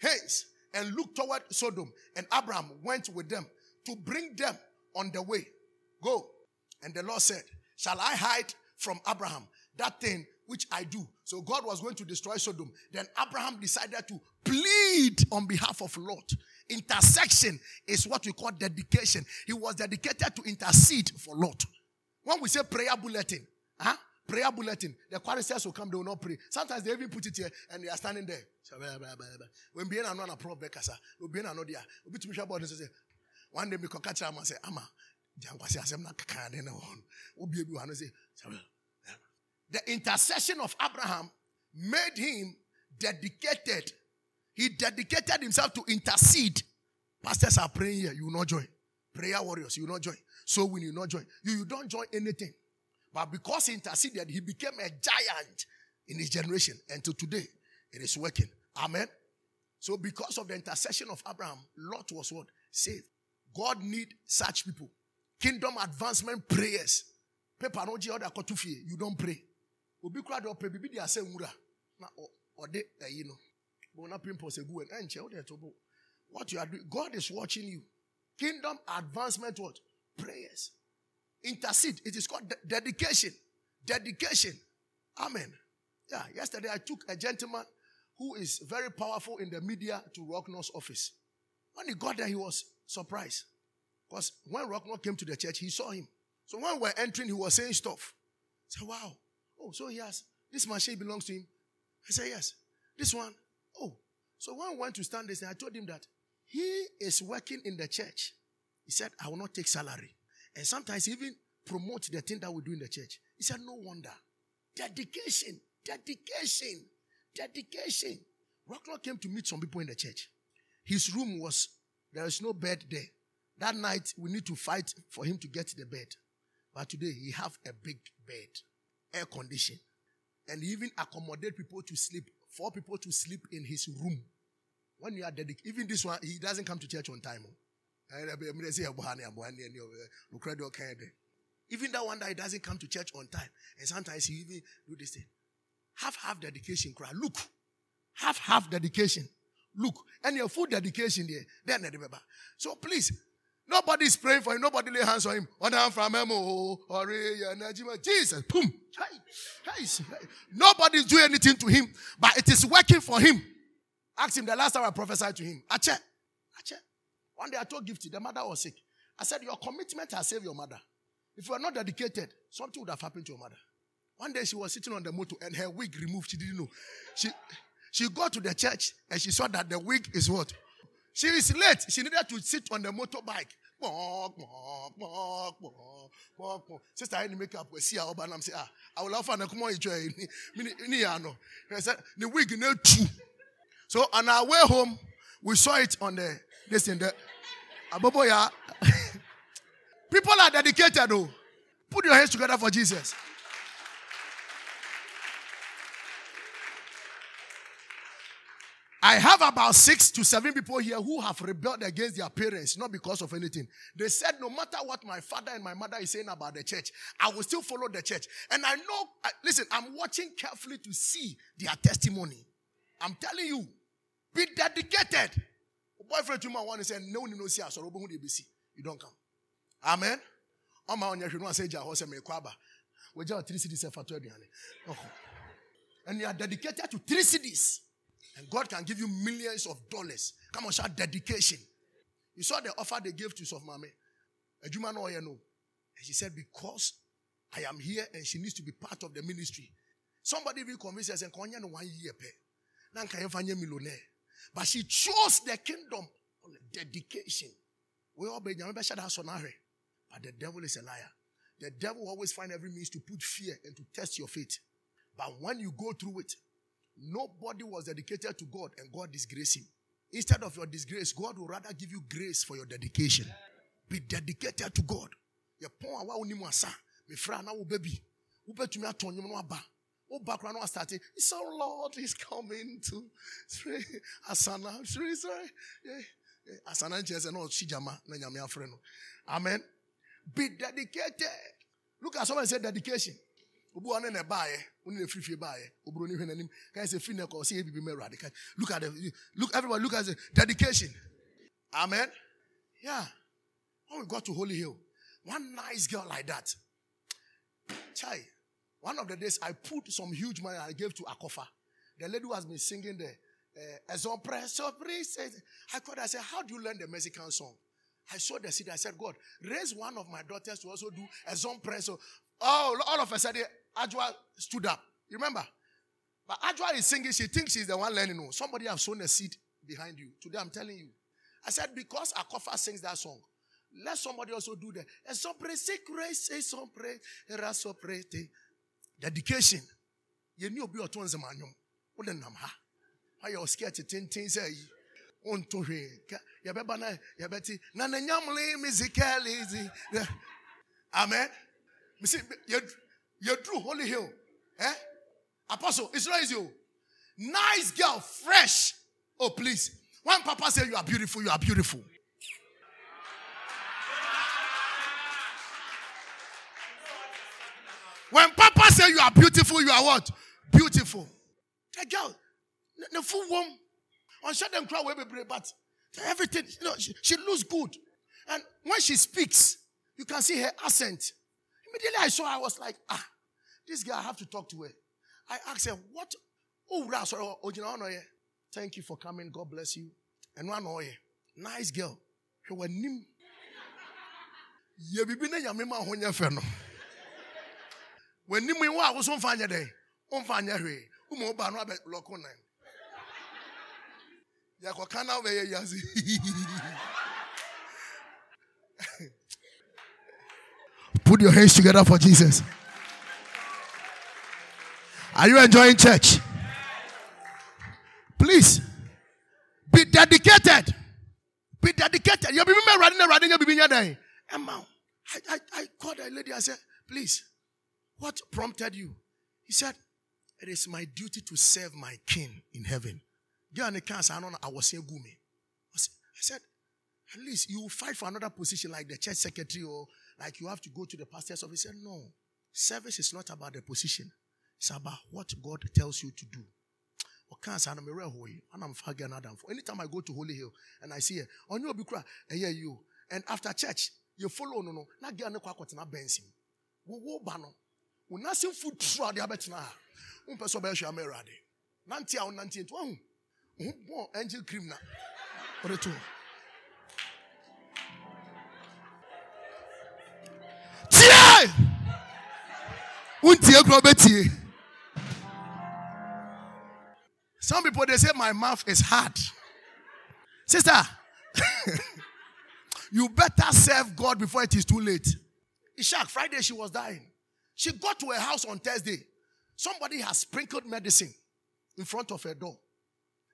hence and looked toward Sodom, and Abraham went with them to bring them on the way. Go. And the Lord said, Shall I hide from Abraham that thing which I do? So God was going to destroy Sodom. Then Abraham decided to plead on behalf of Lot. Intercession is what we call dedication. He was dedicated to intercede for Lot. When we say prayer bulletin, huh? prayer bulletin, the choristers will come, they will not pray. Sometimes they even put it here and they are standing there. When being another problem, we'll be another there. We'll be to. One day, we can catch him and say, Ama, The intercession of Abraham made him dedicated. He dedicated himself to intercede. Pastors are praying here, you will not join. Prayer warriors, you will not join. So when you not join, you, you don't join anything. But because he interceded, he became a giant in his generation. Until today, it is working. Amen. So because of the intercession of Abraham, Lot was what? Saved. God need such people. Kingdom advancement prayers. Paper no ji order kotu fie. You don't pray. Obi kura do pray bibi di ase nwura. Na ode eyi no. But na pimples egu en enche eh, ode tobo. What you are doing, God is watching you. Kingdom advancement what? Prayers. Intercede. It is called de- dedication. Dedication. Amen. Yeah, yesterday I took a gentleman who is very powerful in the media to Rocknor's office. When he got there, he was surprised. Because when Rocknor came to the church, he saw him. So when we were entering, he was saying stuff. I said, wow. Oh, so he has, this machine belongs to him. I said, yes. This one. Oh. So when we went to stand this, I told him that he is working in the church. He said, I will not take salary. And sometimes even promote the thing that we do in the church. He said, no wonder. Dedication, dedication, dedication. Rocknor came to meet some people in the church. His room was, there is no bed there. That night, we need to fight for him to get the bed. But today, he have a big bed, air condition, and even accommodate people to sleep, four people to sleep in his room. When you are dedicated, even this one, he doesn't come to church on time. Even that one that he doesn't come to church on time, and sometimes he even do this thing. Half half dedication, cry. Look, half half dedication. Look, and your full dedication there. Then so please, Nobody is praying for him. Nobody lay hands on him. from oh, Jesus. Boom. Nobody is doing anything to him, but it is working for him. Ask him the last time I prophesied to him. Ache. Ache. One day I told Gifty, the mother was sick. I said, Your commitment has saved your mother. If you are not dedicated, something would have happened to your mother. One day she was sitting on the motor and her wig removed. She didn't know. She she got to the church and she saw that the wig is what? She is late. She needed to sit on the motorbike. Sister, I need to make up see how bad I'm saying. Ah, I will offer come eh, on, said the wig no two. So on our way home, we saw it on the this in the Aboboya. People are dedicated though. Put your hands together for Jesus. I have about six to seven people here who have rebelled against their parents, not because of anything. They said, no matter what my father and my mother is saying about the church, I will still follow the church. And I know, listen, I'm watching carefully to see their testimony. I'm telling you, be dedicated. Boyfriend, you might want to say, no, no, no, see, you don't come. Amen. On my own, you know, say, Jahose, me kwaba. We just three cities 20 And you are dedicated to three cities. And God can give you millions of dollars. Come on, shout dedication. You saw the offer they gave to Sofmame. A Juma no know. And she said, Because I am here and she needs to be part of the ministry. Somebody will convince us and no one year pay. But she chose the kingdom on dedication. We all be But the devil is a liar. The devil always find every means to put fear and to test your faith. But when you go through it, nobody was dedicated to God and God disgraced him. Instead of your disgrace, God will rather give you grace for your dedication. Be dedicated to God. Your pon awa onimu asa. Me fra na wo baby. Wo betumi aton nyom no aba. Wo background no start. It's our Lord is coming to Asana. Sorry, sorry. Asana nche no shijama na nyame afre no. Amen. Be dedicated. Look at someone say dedication. Obu ane ne bae, uni ne free bae. Obu ni hwena nim. Can say free ne ko say bibi me rade. Look at the look everyone look at the dedication. Amen. Yeah. When we got to Holy Hill, one nice girl like that. Chai. One of the days I put some huge money I gave to Akofa. The lady who has been singing the uh, surprise. I called I said, How do you learn the Mexican song? I saw the seed. I said, God, raise one of my daughters to also do a zone prayer. Oh, all of a sudden, Ajwa stood up. You remember? But Ajwa is singing. She thinks she's the one learning. No, somebody have sown a seed behind you. Today, I'm telling you. I said, because Akofa sings that song, let somebody also do that. And some pray, say grace, say some pray, eraso pray. Dedication. You knew be a tons of manual. What a ha. Why you're scared to ten things eh? ɔnto hwee yɛbɛba na yɛbɛte na ne nyamle musicalizi amen mesi yɛduru holy hill. Eh? apostle it's not easy nice girl fresh. Oh please. When papa say you are beautiful you are beautiful. When papa say you are beautiful you are what? Beautiful. The girl the full woman on them crowd be but everything, you know, she, she looks good. And when she speaks, you can see her accent. Immediately I saw her, I was like, ah, this girl, I have to talk to her. I asked her, what? Oh, oh, thank you for coming. God bless you. And one nice girl. She was nim. Ye bibi na nyame ma honya fe no. When nim wa wo so mfa nya dey. O mfa nya hwe. Umo ba no abɛ lɔko nan. Yakokana weye yazi. Put your hands together for Jesus. Are you enjoying church? Please be dedicated. Be dedicated. You remember running running and Emma, I, I, I called a lady. I said, please, what prompted you? He said, it is my duty to serve my king in heaven. I was. I said, at least you will fight for another position like the church secretary or like you have to go to the pastor's office. He said, no. Service is not about the position. It's about what God tells you to do. Anytime I go to Holy Hill and I see her, on oh, your bikra, and hear you. And after church, you follow no no. Na girl ne kwa kwa tena bensim. Wo wo ba no. Wo na food throughout the abetna. Un person be hwe amerade. Nanti a nanti ntu bɔ angel cream na ɔde to ɔbɛtie some people they say my mouth is hard sister you better serve god before it is too late ishak friday she was dying she got to her house on thursday somebody has sprinkled medicine in front of her door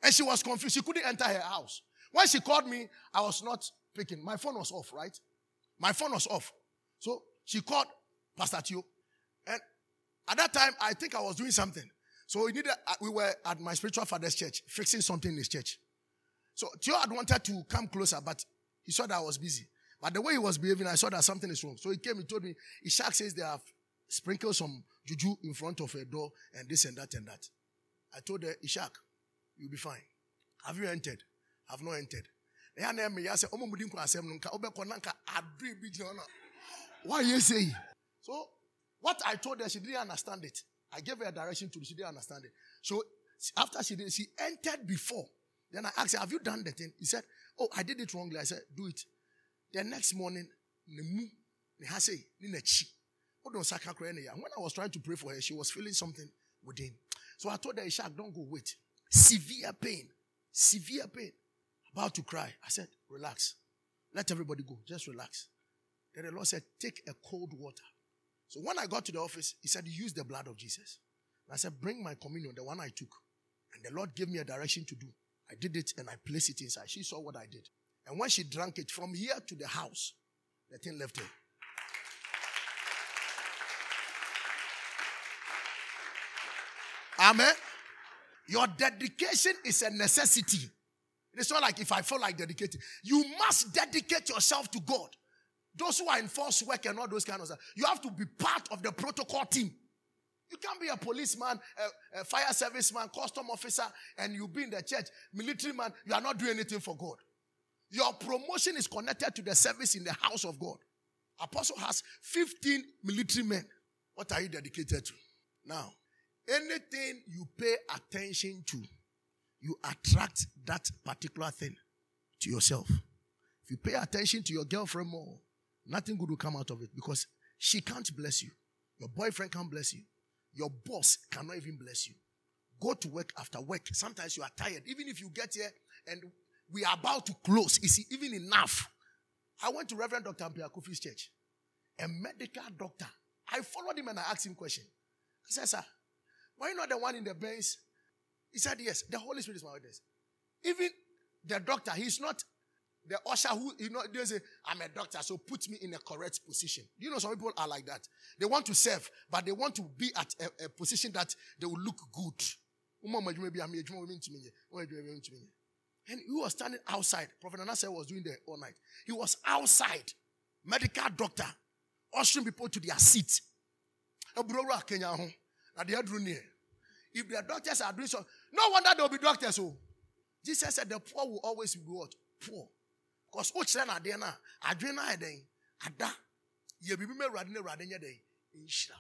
and she was confused. She couldn't enter her house. When she called me, I was not picking. My phone was off, right? My phone was off. So she called Pastor Tio. And at that time, I think I was doing something. So we needed, uh, we were at my spiritual father's church, fixing something in his church. So Tio had wanted to come closer, but he saw that I was busy. But the way he was behaving, I saw that something is wrong. So he came, he told me, Ishak says they have sprinkled some juju in front of a door and this and that and that. I told her, Ishak, you'll be fine. Have you entered? I've not entered. Why you say? So what I told her, she didn't understand it. I gave her a direction to she didn't understand it. So after she did, she entered before. Then I asked her, Have you done the thing? He said, Oh, I did it wrongly. I said, Do it. The next morning, when I was trying to pray for her, she was feeling something within. So I told her, Ishak, don't go, wait. Severe pain. Severe pain. About to cry. I said, Relax. Let everybody go. Just relax. Then the Lord said, Take a cold water. So when I got to the office, he said, Use the blood of Jesus. And I said, Bring my communion, the one I took. And the Lord gave me a direction to do. I did it and I placed it inside. She saw what I did. And when she drank it from here to the house, the thing left her. Amen. Your dedication is a necessity. It's not like if I feel like dedicating. You must dedicate yourself to God. Those who are in force work and all those kind of stuff. You have to be part of the protocol team. You can't be a policeman, a, a fire serviceman, custom officer, and you be in the church, military man. You are not doing anything for God. Your promotion is connected to the service in the house of God. Apostle has 15 military men. What are you dedicated to? Now, anything you pay attention to, you attract that particular thing to yourself. If you pay attention to your girlfriend more, nothing good will come out of it because she can't bless you. Your boyfriend can't bless you. Your boss cannot even bless you. Go to work after work. Sometimes you are tired. Even if you get here and we are about to close, is it even enough? I went to Reverend Dr. Ampiakufi's church, a medical doctor. I followed him and I asked him question. I said, Sir, why not the one in the bench? He said, Yes, the Holy Spirit is my witness. Even the doctor, he's not the usher who, you know, they say, I'm a doctor, so put me in a correct position. You know, some people are like that. They want to serve, but they want to be at a, a position that they will look good. And he was standing outside. Prophet Anasa was doing the all night. He was outside, medical doctor, ushering people to their seat. If the doctors are doing so, no wonder they'll be doctors. Oh. Jesus said the poor will always be what? Poor. Because wokyerɛ no adeɛ no a adwene no ayɛ dɛn? Ada. Yɛ biribi ma awurade no awurade nyɛ dɛn? Nhyira.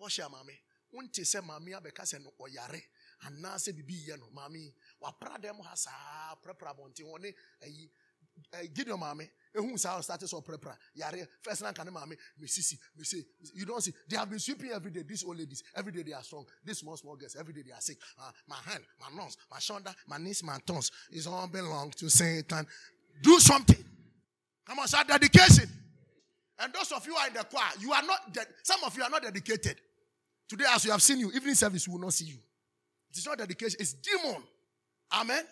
Bɔhyɛ a maame. Wonte sɛ maame abɛka sɛ no ɔyare. Anaasɛ biribi yɛ no maame wapra dɛm ha saa prɛprɛ abɔnten wɔne ayi gideon maame ehu saa ɔstate sɛ ɔprɛprɛ yare. First rank ne maame mesisi mese you don't see they have been sweeping every day these old ladies every day they are strong these small small girls every day they are sick. Uh, my hand my nose my shoulder my knees my toes is all belong to satan do something. Come on, say dedication. And those of you are in the choir, you are not, de- some of you are not dedicated. Today, as we have seen you, evening service will not see you. It is not dedication, it's demon. Amen.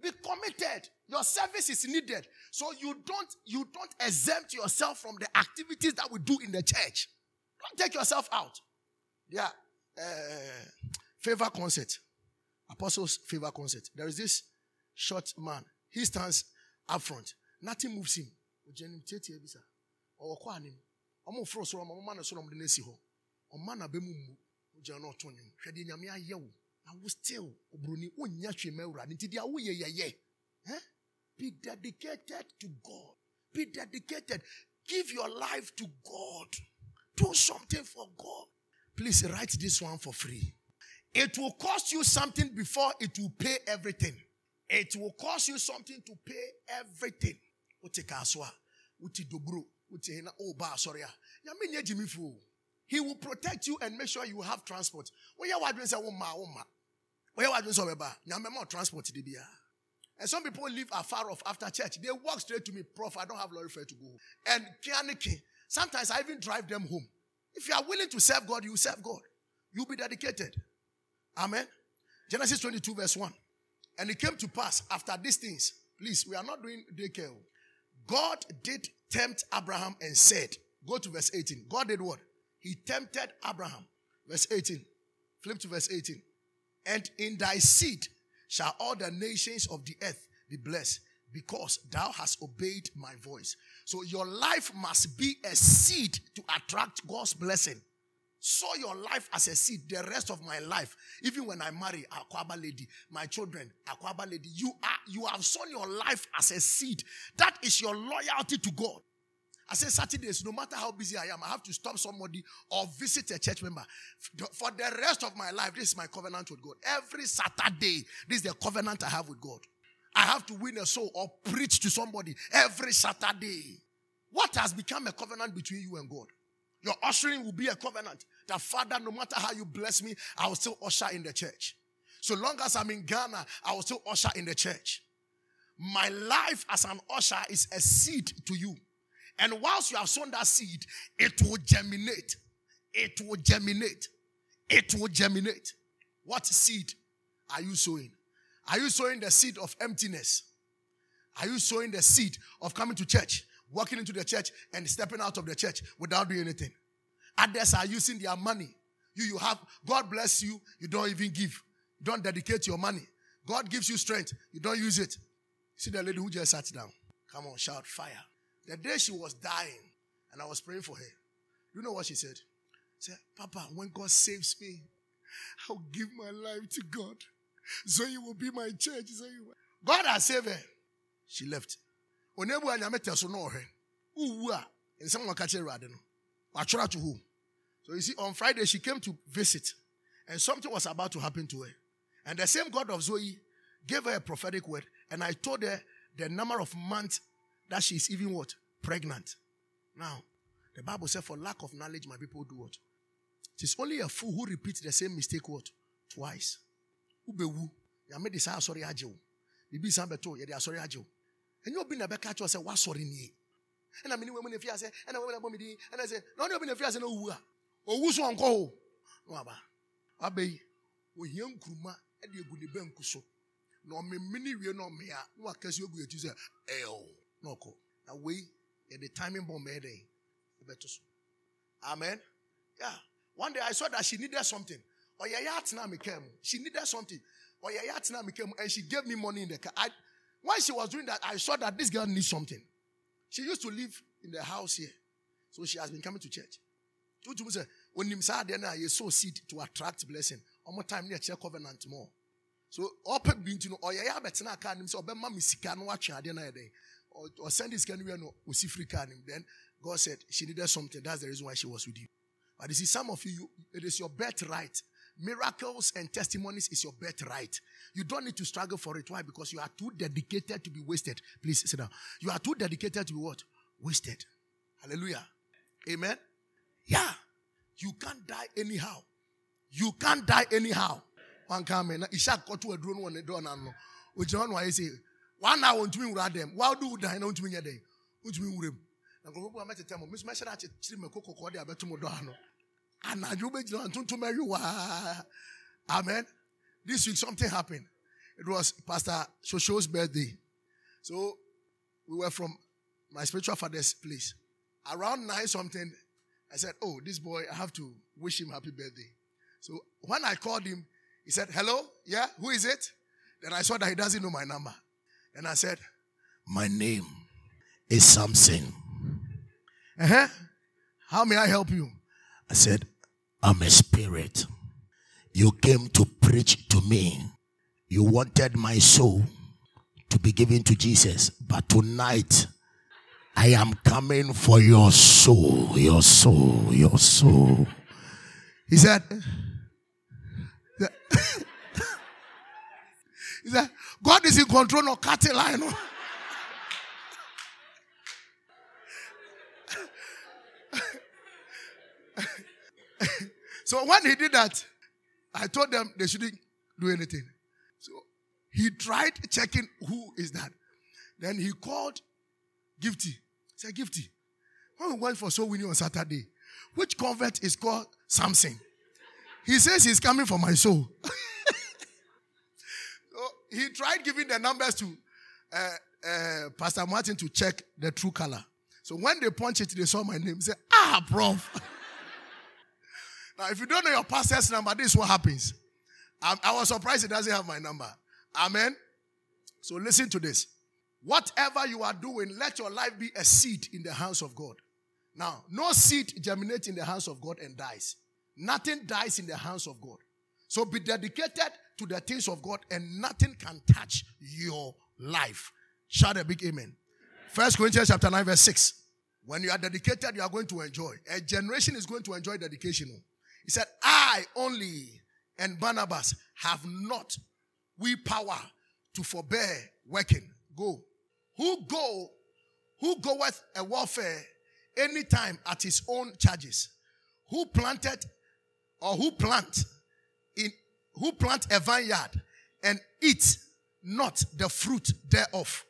Be committed. Your service is needed. So you don't, you don't exempt yourself from the activities that we do in the church. Don't take yourself out. Yeah. Uh, favor concert. Apostles favor concert. There is this short man. He stands up front. Nothing moves him. ɔwɔkɔ anim ɔmo foro soro ɔmo ma ne soro ɔmo de n'esi hɔ ɔma na bɛmu mu. Ogyina na ɔtɔ nnwom hwɛ deɛ nyame ayɛ wo na still oburoni wonya hwee ma awurade nti deɛ woyɛ yɛyɛ eh? be dedicated to God. Be dedicated. Give your life to God. Do something for God. Please write this one for free. It will cost you something before it will pay everything it will cost you something to pay everything. Uti kaswa, uti dobro, uti hina oh ba sorry. Yami jimmy fu. He will protect you and make sure you have transport. When you are doing say uma uma. When you are doing so beba, nyame more transport dibia. And some people live afar off after church. They walk straight to me, Prof. I don't have lorry fare to go. And kianiki. Sometimes I even drive them home. If you are willing to serve God, you serve God. You'll be dedicated. Amen. Genesis 22, verse 1. And it came to pass after these things. Please, we are not doing daycare. God did tempt Abraham and said, Go to verse 18. God did what? He tempted Abraham. Verse 18. Flip to verse 18. And in thy seed shall all the nations of the earth be blessed because thou hast obeyed my voice. So your life must be a seed to attract God's blessing. Sow your life as a seed the rest of my life. Even when I marry a Akwaba lady, my children, a Akwaba lady, you are you have sown your life as a seed. That is your loyalty to God. I say Saturdays, no matter how busy I am, I have to stop somebody or visit a church member. For the rest of my life, this is my covenant with God. Every Saturday, this is the covenant I have with God. I have to win a soul or preach to somebody every Saturday. What has become a covenant between you and God? Your ushering will be a covenant. That Father, no matter how you bless me, I will still usher in the church. So long as I'm in Ghana, I will still usher in the church. My life as an usher is a seed to you. And whilst you have sown that seed, it will germinate. It will germinate. It will germinate. What seed are you sowing? Are you sowing the seed of emptiness? Are you sowing the seed of coming to church, walking into the church, and stepping out of the church without doing anything? Others are using their money. You, you have, God bless you, you don't even give. You don't dedicate your money. God gives you strength, you don't use it. See the lady who just sat down. Come on, shout fire. The day she was dying, and I was praying for her, you know what she said? She said, Papa, when God saves me, I'll give my life to God. So you will be my church. So you will. God has saved her. She left. Onebu anyame so no her. Uwu a nsɛm wɔn kakyɛ awurade no watwerɛ to who? So you see, on Friday she came to visit, and something was about to happen to her. And the same God of Zoe gave her a prophetic word, and I told her the number of months that she's even what pregnant. Now, the Bible said, "For lack of knowledge, my people do what." It is only a fool who repeats the same mistake what twice wobɛwu nyame de asɔre agye wo biribi san bɛto yɛde asɔre agye wo ɛnyɛ obi na bɛka kyerɛ sɛ woasɔre nie ɛna mene wamu na fi ase ɛna wamu na bɔ me din ɛna sɛ na ɔne obi na fi ase na owu a owu so ɔnkɔ ho. Na waba waba yi ohia nkuruma ɛde egu ne banku so. Na ɔmemene wie na ɔmea na wakɛse ogu yɛti sɛ ɛɛw na ɔkɔ. Na wei yɛde timing bomb ɛyɛ dɛn? Ɛbɛto so. Amen. Yeah one day i saw that she needed something. Or yeah, came. she needed something. Or your yatsam, and she gave me money in the car. I, when she was doing that, I saw that this girl needs something. She used to live in the house here. So she has been coming to church. When you say then you sow seed to attract blessing. One more time near church covenant more. So open to know or yeah better na can so be mama sika no watch ade na. Or send this can we no free can then God said she needed something. That's the reason why she was with you. But you see, some of you, it is your birthright Miracles and testimonies is your birthright. You don't need to struggle for it. Why? Because you are too dedicated to be wasted. Please sit down. You are too dedicated to be what? Wasted. Hallelujah. Amen. Yeah. You can't die anyhow. You can't die anyhow. One comment. Ishak got a drone one door and which one why say one hour to me with them. Why do die? No to me a day. Which me with him. Now go I met a time. Miss Mesha, chili me cocoa, I bet to Modano anadwo bɛgyina ntontom awi waa amen. This week something happened. It was pastor shosho's birthday. So we were from my spiritual father's place. Around nine something i said oh this boy i have to wish him happy birthday. So when i called him he said hello? Yeah who is it? Then i saw that he doesn't know my number. And i said my name is samson. Uh-huh. how may i help you? I said, I'm a spirit. You came to preach to me. You wanted my soul to be given to Jesus. But tonight, I am coming for your soul, your soul, your soul. He said, he said, God is in control of cattle. I know. so when he did that, I told them they shouldn't do anything. So he tried checking who is that. Then he called Gifty. Said, Gifty, when we went for soul winning on Saturday, which convert is called Samson? He says he's coming for my soul. so he tried giving the numbers to uh, uh, Pastor Martin to check the Truecaller. So when they punched it, they saw my name. Said, Ah, prof. Now, if you don't know your pastor's number, this is what happens. I, I was surprised he doesn't have my number. Amen. So listen to this. Whatever you are doing, let your life be a seed in the hands of God. Now, no seed germinates in the hands of God and dies. Nothing dies in the hands of God. So be dedicated to the things of God and nothing can touch your life. Shout a big amen. First Corinthians chapter 9, verse 6. When you are dedicated, you are going to enjoy. A generation is going to enjoy dedication. He said, I only and Barnabas have not we power to forbear working. Go. Who go, who goeth a warfare anytime at his own charges? Who planted or who plant in who plant a vineyard and eat not the fruit thereof?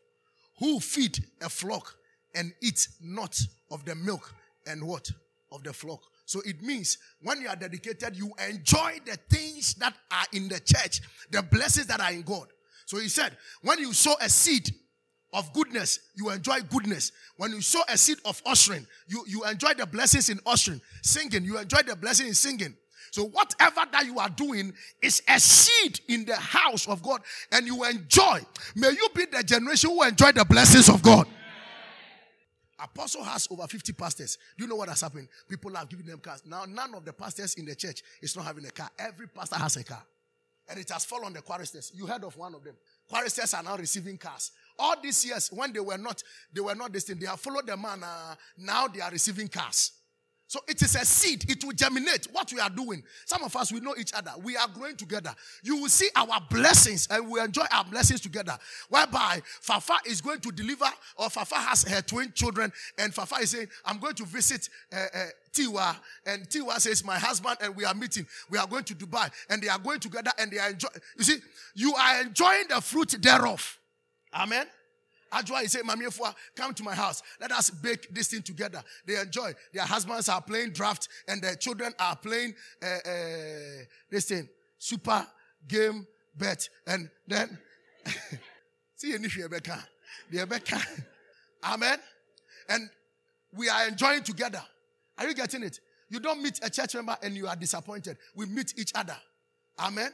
Who feed a flock and eat not of the milk and what? Of the flock. So it means when you are dedicated, you enjoy the things that are in the church, the blessings that are in God. So he said, when you sow a seed of goodness, you enjoy goodness. When you sow a seed of ushering, you, you enjoy the blessings in ushering. Singing, you enjoy the blessing in singing. So whatever that you are doing is a seed in the house of God and you enjoy. May you be the generation who enjoy the blessings of God. Apostle has over 50 pastors. Do you know what has happened? People have given them cars. Now, none of the pastors in the church is not having a car. Every pastor has a car. And it has fallen on the choristers. You heard of one of them. Choristers are now receiving cars. All these years, when they were not, they were not destined. They have followed the man. Uh, now they are receiving cars. So it is a seed. It will germinate what we are doing. Some of us, we know each other. We are growing together. You will see our blessings and we enjoy our blessings together. Whereby Fafa is going to deliver, or Fafa has her twin children, and Fafa is saying, I'm going to visit uh, uh, Tiwa. And Tiwa says, My husband and we are meeting. We are going to Dubai. And they are going together and they are enjoying. You see, you are enjoying the fruit thereof. Amen. Ajwa is saying, Mami Efua, come to my house. Let us bake this thing together. They enjoy. Their husbands are playing draft and their children are playing uh, uh, this thing, super game bet. And then, see, if you're the Amen. And we are enjoying together. Are you getting it? You don't meet a church member and you are disappointed. We meet each other. Amen.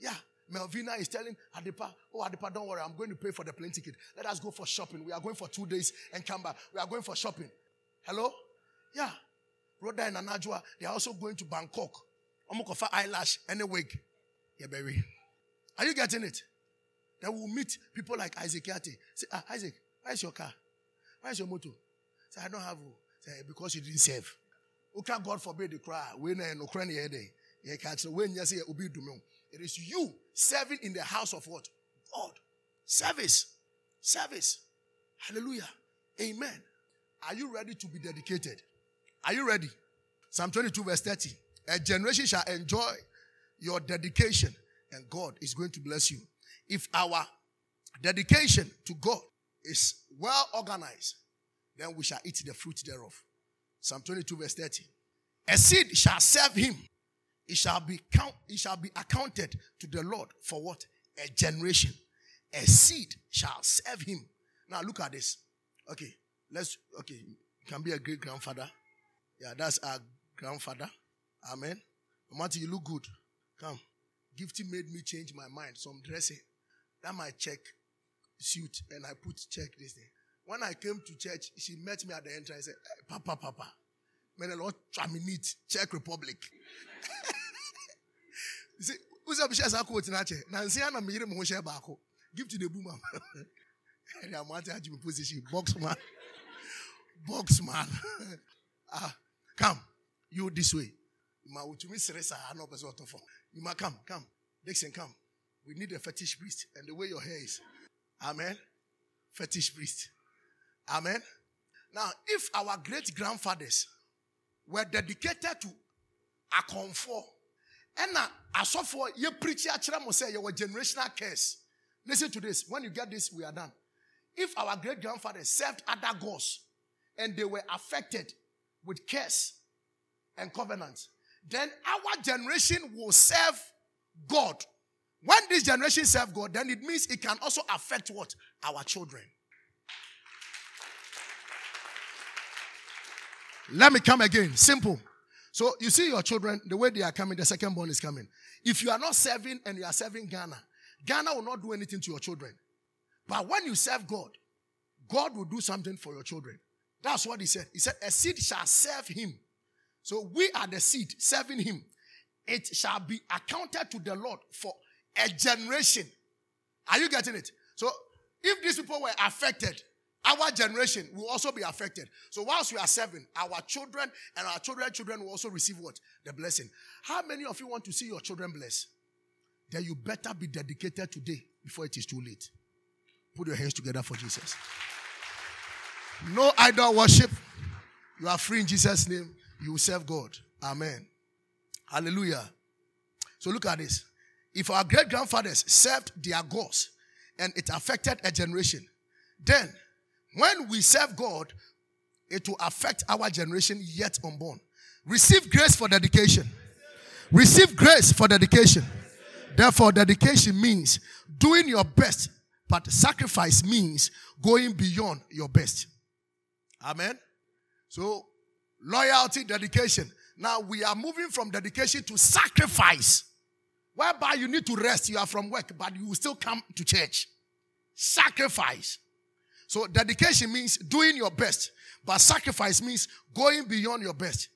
Yeah. Melvina is telling Adipa, Oh, Adipa, don't worry, I'm going to pay for the plane ticket. Let us go for shopping. We are going for two days and come back. We are going for shopping. Hello? Yeah. Rhoda and Anajua, they are also going to Bangkok. Omokofa eyelash and a wig. Yeah, baby. Are you getting it? Then we'll meet people like Isaac Yate. Say, ah, Isaac, where's your car? Where's your motor? Say, I don't have. Say, because you didn't save. Okay, God forbid the cry. When no crying here. It is you serving in the house of what? God. Service. Service. Hallelujah. Amen. Are you ready to be dedicated? Are you ready? Psalm 22, verse 30. A generation shall enjoy your dedication, and God is going to bless you. If our dedication to God is well organized, then we shall eat the fruit thereof. Psalm 22, verse 30. A seed shall serve him it shall be count, it shall be accounted to the Lord for what? A generation. A seed shall serve him. Now look at this. Okay, let's okay. You Can be a great grandfather. Yeah, that's our grandfather. Amen. Marty, you look good. Come. Gifty made me change my mind. Some dressing. That my check suit and I put check this thing. When I came to church, she met me at the entrance and said, hey, Papa, Papa. May the Lord try me neat. Czech Republic. you see, who's up share quote nache? Nancy Anna Miri Moshe Bako. Give to the boomer. And I'm wanting to position. Boxman. Boxman. ah, come. You this way. You ma utumi seresa ano person for. You ma come, come. Dixon, come. We need a fetish priest. And the way your hair is. Amen. Fetish priest. Amen. Now, if our great grandfathers were dedicated to akonfo ɛna asɔfo yɛ preach akyerɛ mo sɛ yɛwɔ generational curse. Listen to this. When you get this we are done. If our great grandfathers served other gods and they were affected with curse and covenant then our generation will serve god. When this generation serve god then it means it can also affect what? Our children. Let me come again. Simple So you see your children, the way they are coming, the second born is coming. If you are not serving and you are serving Ghana, Ghana will not do anything to your children. But when you serve God, God will do something for your children. That's what he said. He said, A seed shall serve him. So we are the seed serving him. It shall be accounted to the Lord for a generation. Are you getting it? So if these people were affected, our generation will also be affected. So whilst we are serving, our children and our children children will also receive what? The blessing. How many of you want to see your children blessed? Then you better be dedicated today before it is too late. Put your hands together for Jesus. No idol worship. You are free in Jesus' name. You will serve God. Amen. Hallelujah. So look at this. If our great grandfathers served their gods and it affected a generation, then when we serve God, it will affect our generation yet unborn. Receive grace for dedication. Receive grace for dedication. Therefore, dedication means doing your best, but sacrifice means going beyond your best. Amen. So, loyalty, dedication. Now we are moving from dedication to sacrifice, whereby you need to rest. You are from work, but you will still come to church. Sacrifice. So, dedication means doing your best, but sacrifice means going beyond your best.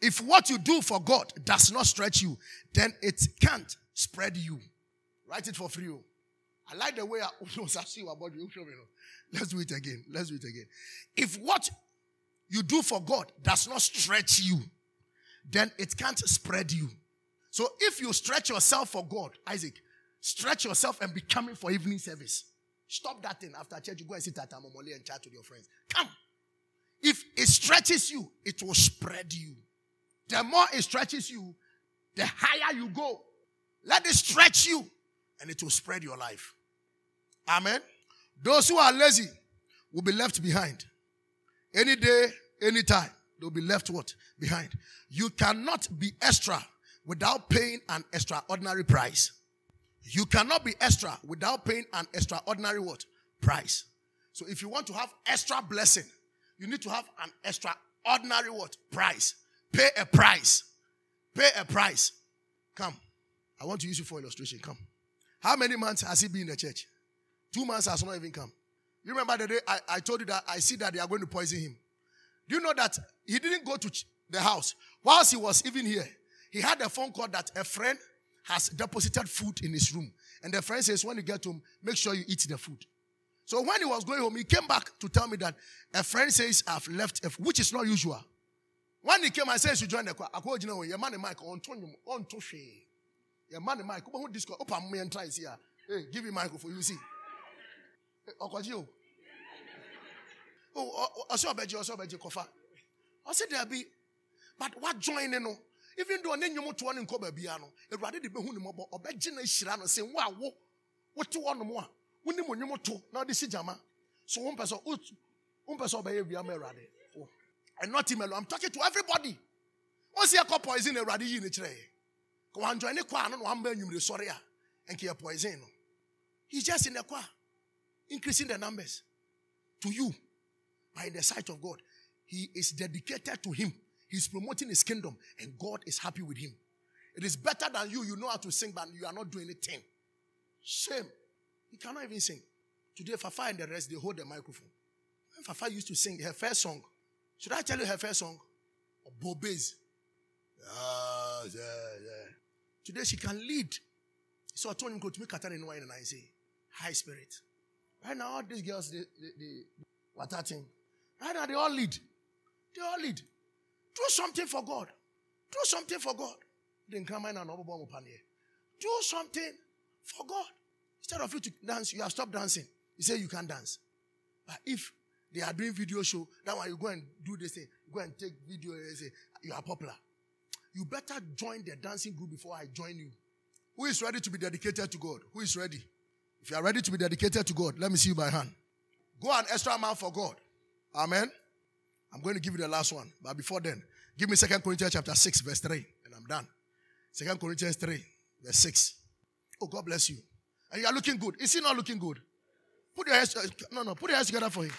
If what you do for God does not stretch you, then it can't spread you. Write it for free. Oh. I like the way I about you. Oh. Let's do it again. Let's do it again. If what you do for God does not stretch you, then it can't spread you. So if you stretch yourself for God, Isaac, stretch yourself and be coming for evening service. Stop that thing after church. You go and sit at Amomole and chat with your friends. Come. If it stretches you, it will spread you. The more it stretches you, the higher you go. Let it stretch you and it will spread your life. Amen. Those who are lazy will be left behind. Any day, any time, they'll be left what? Behind. You cannot be extra without paying an extraordinary price. You cannot be extra without paying an extraordinary what? Price. So if you want to have extra blessing, you need to have an extraordinary what? Price. Pay a price. Pay a price. Come. I want to use you for illustration. Come. How many months has he been in the church? Two months has not even come. You remember the day I, I told you that I see that they are going to poison him. Do you know that he didn't go to the house? Whilst he was even here, he had a phone call that a friend has deposited food in his room. And the friend says, when you get home, make sure you eat the food. So when he was going home, he came back to tell me that a friend says, I've left, which is not usual. When he came, I said, you join the choir. I called you know, your man, Mike, on Tony, on Toshe. Your man, Mike, open this, open me and try here. Hey, give me microphone, you see. Okwaji Oh, ọsẹ ọbẹji ọsẹ ọbẹji kọfa. Ọsẹ be, but what join no? Oh? Even though ọne nyom to ne nkọ baabi ano, Ewurade de behu ne mọbọ, ọbẹji na ehyira no sẹ nwa awo, wote hɔ nom a, to na ɔde si gyama. So wɔn mpɛ sɛ wɔn mpɛ sɛ ɔbɛyɛ wia ma. And not him alone. I'm talking to everybody. Once you call poison Ewurade yi ne kyerɛ yɛ. Kò wan join ne kɔ ano na wan bɛ enyimire sɔre a, poison no. He's just in the choir increasing the numbers to you by the sight of God. He is dedicated to Him. He's promoting His kingdom, and God is happy with Him. It is better than you. You know how to sing, but you are not doing anything. Shame. He cannot even sing. Today, Fafa and the rest, they hold the microphone. When Fafa used to sing her first song, should I tell you her first song? Bobez. Yeah, yeah, yeah. Today, she can lead. So I told him, go to me, Katana, and I say, High spirit. Right now, all these girls, they, they, they what that thing? Right now, they all lead. They all lead. Do something for God. Do something for God. Then come in and Do something for God. Instead of you to dance, you have stopped dancing. You say you can't dance. But if they are doing video show, that one you go and do this thing, go and take video and say you are popular. You better join the dancing group before I join you. Who is ready to be dedicated to God? Who is ready? If you are ready to be dedicated to God, let me see you by hand. Go an extra mile for God. Amen. I'm going to give you the last one. But before then, give me Second Corinthians chapter 6, verse 3, and I'm done. Second Corinthians 3, verse 6. Oh, God bless you. And you are looking good. Is he not looking good? Put your hands, uh, no, no, put your hands together for him.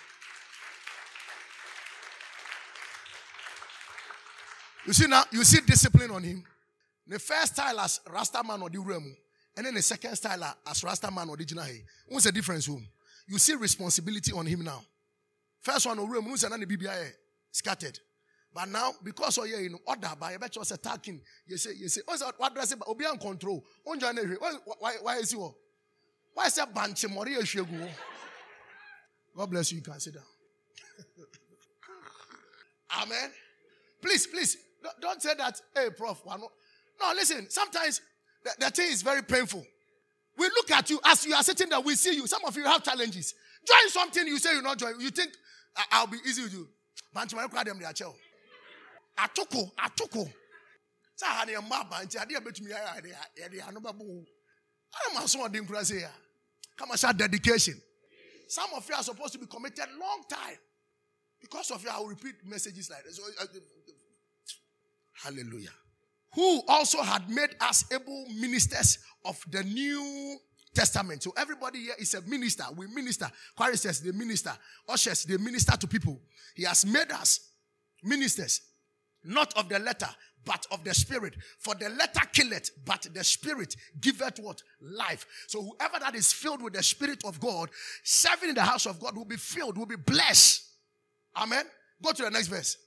You see now, you see discipline on him. The first style as Rasta man or the room, and then the second style as Rasta man or the jinahe. What's the difference? Home? You see responsibility on him now. First one, room, who's another BBI scattered. But now, because of you know, order by bet was attacking, you say, you say, what's that? What does it be on control? Why, why, why is you? Why is that bunch of Maria God bless you. You can sit down. Amen. Please, please, don't say that, hey, Prof. No, listen, sometimes the, the thing is very painful. We look at you as you are sitting there, we see you. Some of you have challenges. Join something, you say you're not joining. You think I'll be easy with you. Bantu my cry them their child. Atoko, atoko. Sa ha ne mma ba nti ade betumi ya ya ya de ano ba bo. Ana ma so say ya. Come on, dedication. Some of you are supposed to be committed long time. Because of you, I will repeat messages like this. Hallelujah. Who also had made us able ministers of the New Testament. So everybody here is a minister. We minister. Choristers, they minister. Ushers, they minister to people. He has made us ministers, not of the letter, but of the spirit. For the letter killeth, but the spirit giveth what? Life. So whoever that is filled with the spirit of God, serving in the house of God will be filled, will be blessed. Amen. Go to the next verse.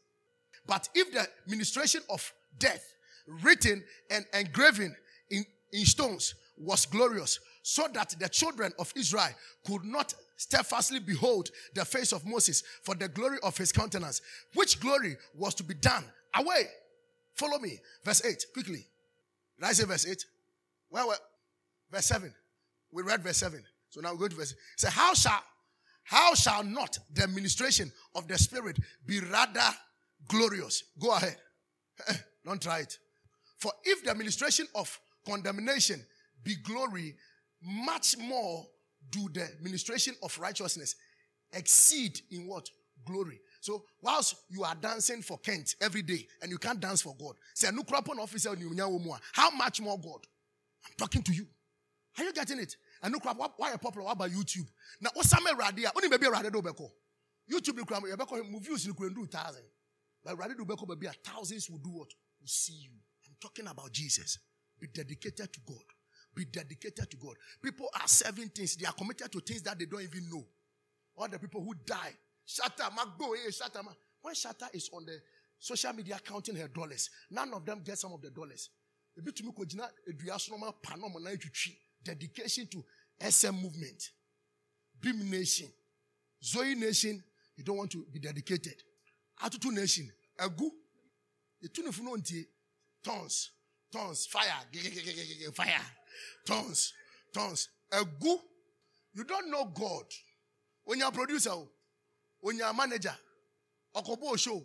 But if the ministration of death, written and engraven in, in stones, was glorious, so that the children of Israel could not steadfastly behold the face of Moses for the glory of his countenance, which glory was to be done away. Follow me. Verse 8, quickly. Did I say verse 8? Well, well, verse 7. We read verse 7. So now we go to verse. Say, how shall how shall not the administration of the Spirit be rather glorious? Go ahead. Eh, don't try it. For if the administration of condemnation be glory, much more do the ministration of righteousness exceed in what? Glory. So whilst you are dancing for Kent every day and you can't dance for God, say no officer how much more God? I'm talking to you. Are you getting it? And no crap, why are popular? What about YouTube? Now, what's some radia? Only maybe a radio beko. YouTube, you can beko views you can do thousand. But radio beko maybe a thousands will do what? Will see you. I'm talking about Jesus. Be dedicated to God. Be dedicated to God. People are serving things. They are committed to things that they don't even know. All the people who die. Shatta, Magbo, eh, Shatta. When Shatta is on the social media counting her dollars, none of them get some of the dollars. Ebi tumi ko gyina edua so na pa na etwitwi dedication to SM movement, Bhim Nation, Zoe Nation, you don't want to be dedicated. Atutu Nation, Agu, the two tons, tons, fire, fire, tons, tons, Agu. You don't know God. When you're a producer, when you're a manager, Okobo show,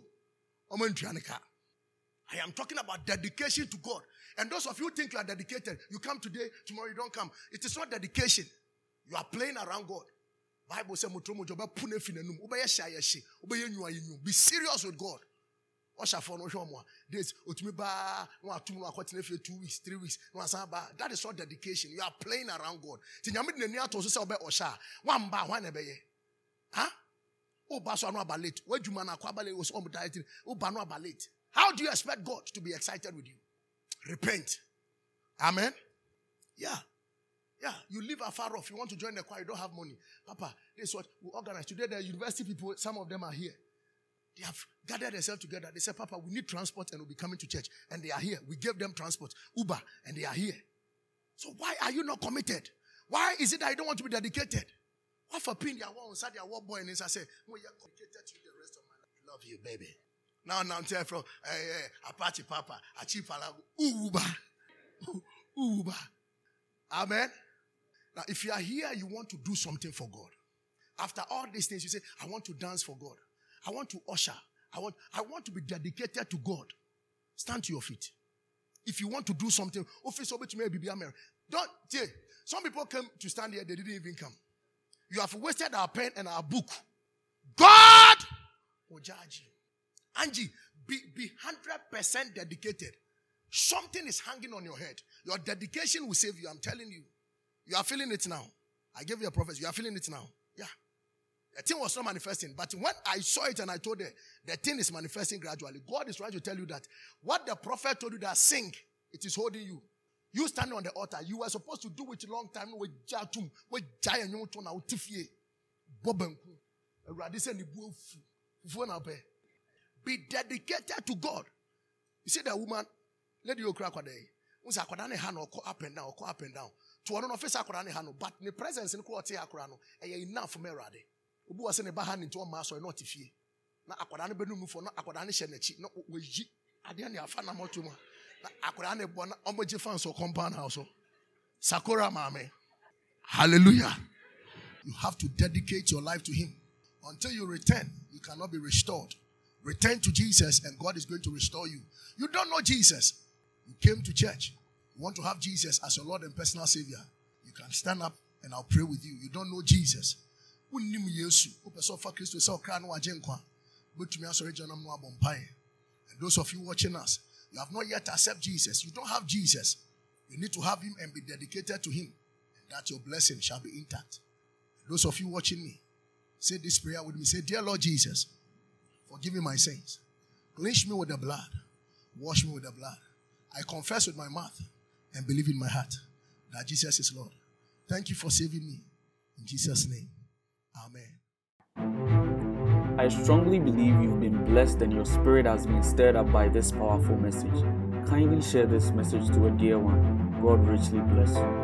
I am talking about dedication to God. And those of you think you are dedicated, you come today, tomorrow you don't come. It is not dedication. You are playing around God. Bible says, Be serious with God. ɔhyɛfoɔ no wohwɛ ɔmo a days otumi baa na watum no akɔtena fie two weeks three weeks. That is not dedication. You are playing around God. Ti how do you expect God to be excited with you Repent. Amen. Yeah. Yeah, you live afar off. You want to join the choir, you don't have money. Papa, this is what we organize. Today, the university people, some of them are here. They have gathered themselves together. They say, Papa, we need transport and we'll be coming to church. And they are here. We gave them transport, Uber, and they are here. So why are you not committed? Why is it that you don't want to be dedicated? What for pin your one side your war boy and I say, well, you're committed to the rest of my life. Love you, baby. Now, now, tell from hey, hey, Apache Papa, Achi Palago, Uba. Uba. Amen. Now, if you are here, you want to do something for God. After all these things, you say, I want to dance for God. I want to usher. I want, I want to be dedicated to God. Stand to your feet. If you want to do something, office over to me, Don't. Some people came to stand here, they didn't even come. You have wasted our pen and our book. God will judge you. Angie, be, be 100% dedicated. Something is hanging on your head. Your dedication will save you. I'm telling you. You are feeling it now. I gave you a prophecy. You are feeling it now. Yeah. The thing was not manifesting. But when I saw it and I told her, the thing is manifesting gradually. God is trying to tell you that what the prophet told you that sing, it is holding you. You standing on the altar, you were supposed to do it a long time. With jatum, with giant you. To now tifie. Bobenku. Be. Dedicated to God. You see that woman, lady you crack day. Unsa akwada ne ha up and down, up and down. To one of face akwada ne ha but the presence in te akwada no, e enough for me rade. Obi wɔ sɛ ne ba ha ne nti ɔma asɔre na ɔte fie. Na akwadaa no bɛnum fo. Na akwadaa no hyɛ n'akyi na wɔyi adeɛ ne afa na mɔto mu na akwadaa no bɔ na ɔmɔgye fan so compound house so. Sakora maame. Hallelujah. You have to dedicate your life to him. Until you return you cannot be restored. Return to jesus and god is going to restore you. You don't know jesus. You came to church. You want to have jesus as your lord and personal savior. You can stand up and i'll pray with you. You don't know jesus. Wonnim yesu. Wopɛ sɛ ɔfa kristo sɛ ɔkra no wagye nkwa. Wobɛtumi asɔre gya nam no abɔ and those of you watching us you have not yet accepted jesus. You don't have jesus. You need to have him and be dedicated to him and that your blessing shall be intact. And those of you watching me say this prayer with me. Say dear lord jesus forgive me my sins. Cleanse me with the blood. Wash me with the blood. I confess with my mouth and believe in my heart that jesus is lord. Thank you for saving me. In jesus name Amen. I strongly believe you've been blessed and your spirit has been stirred up by this powerful message. Kindly share this message to a dear one. God richly bless you.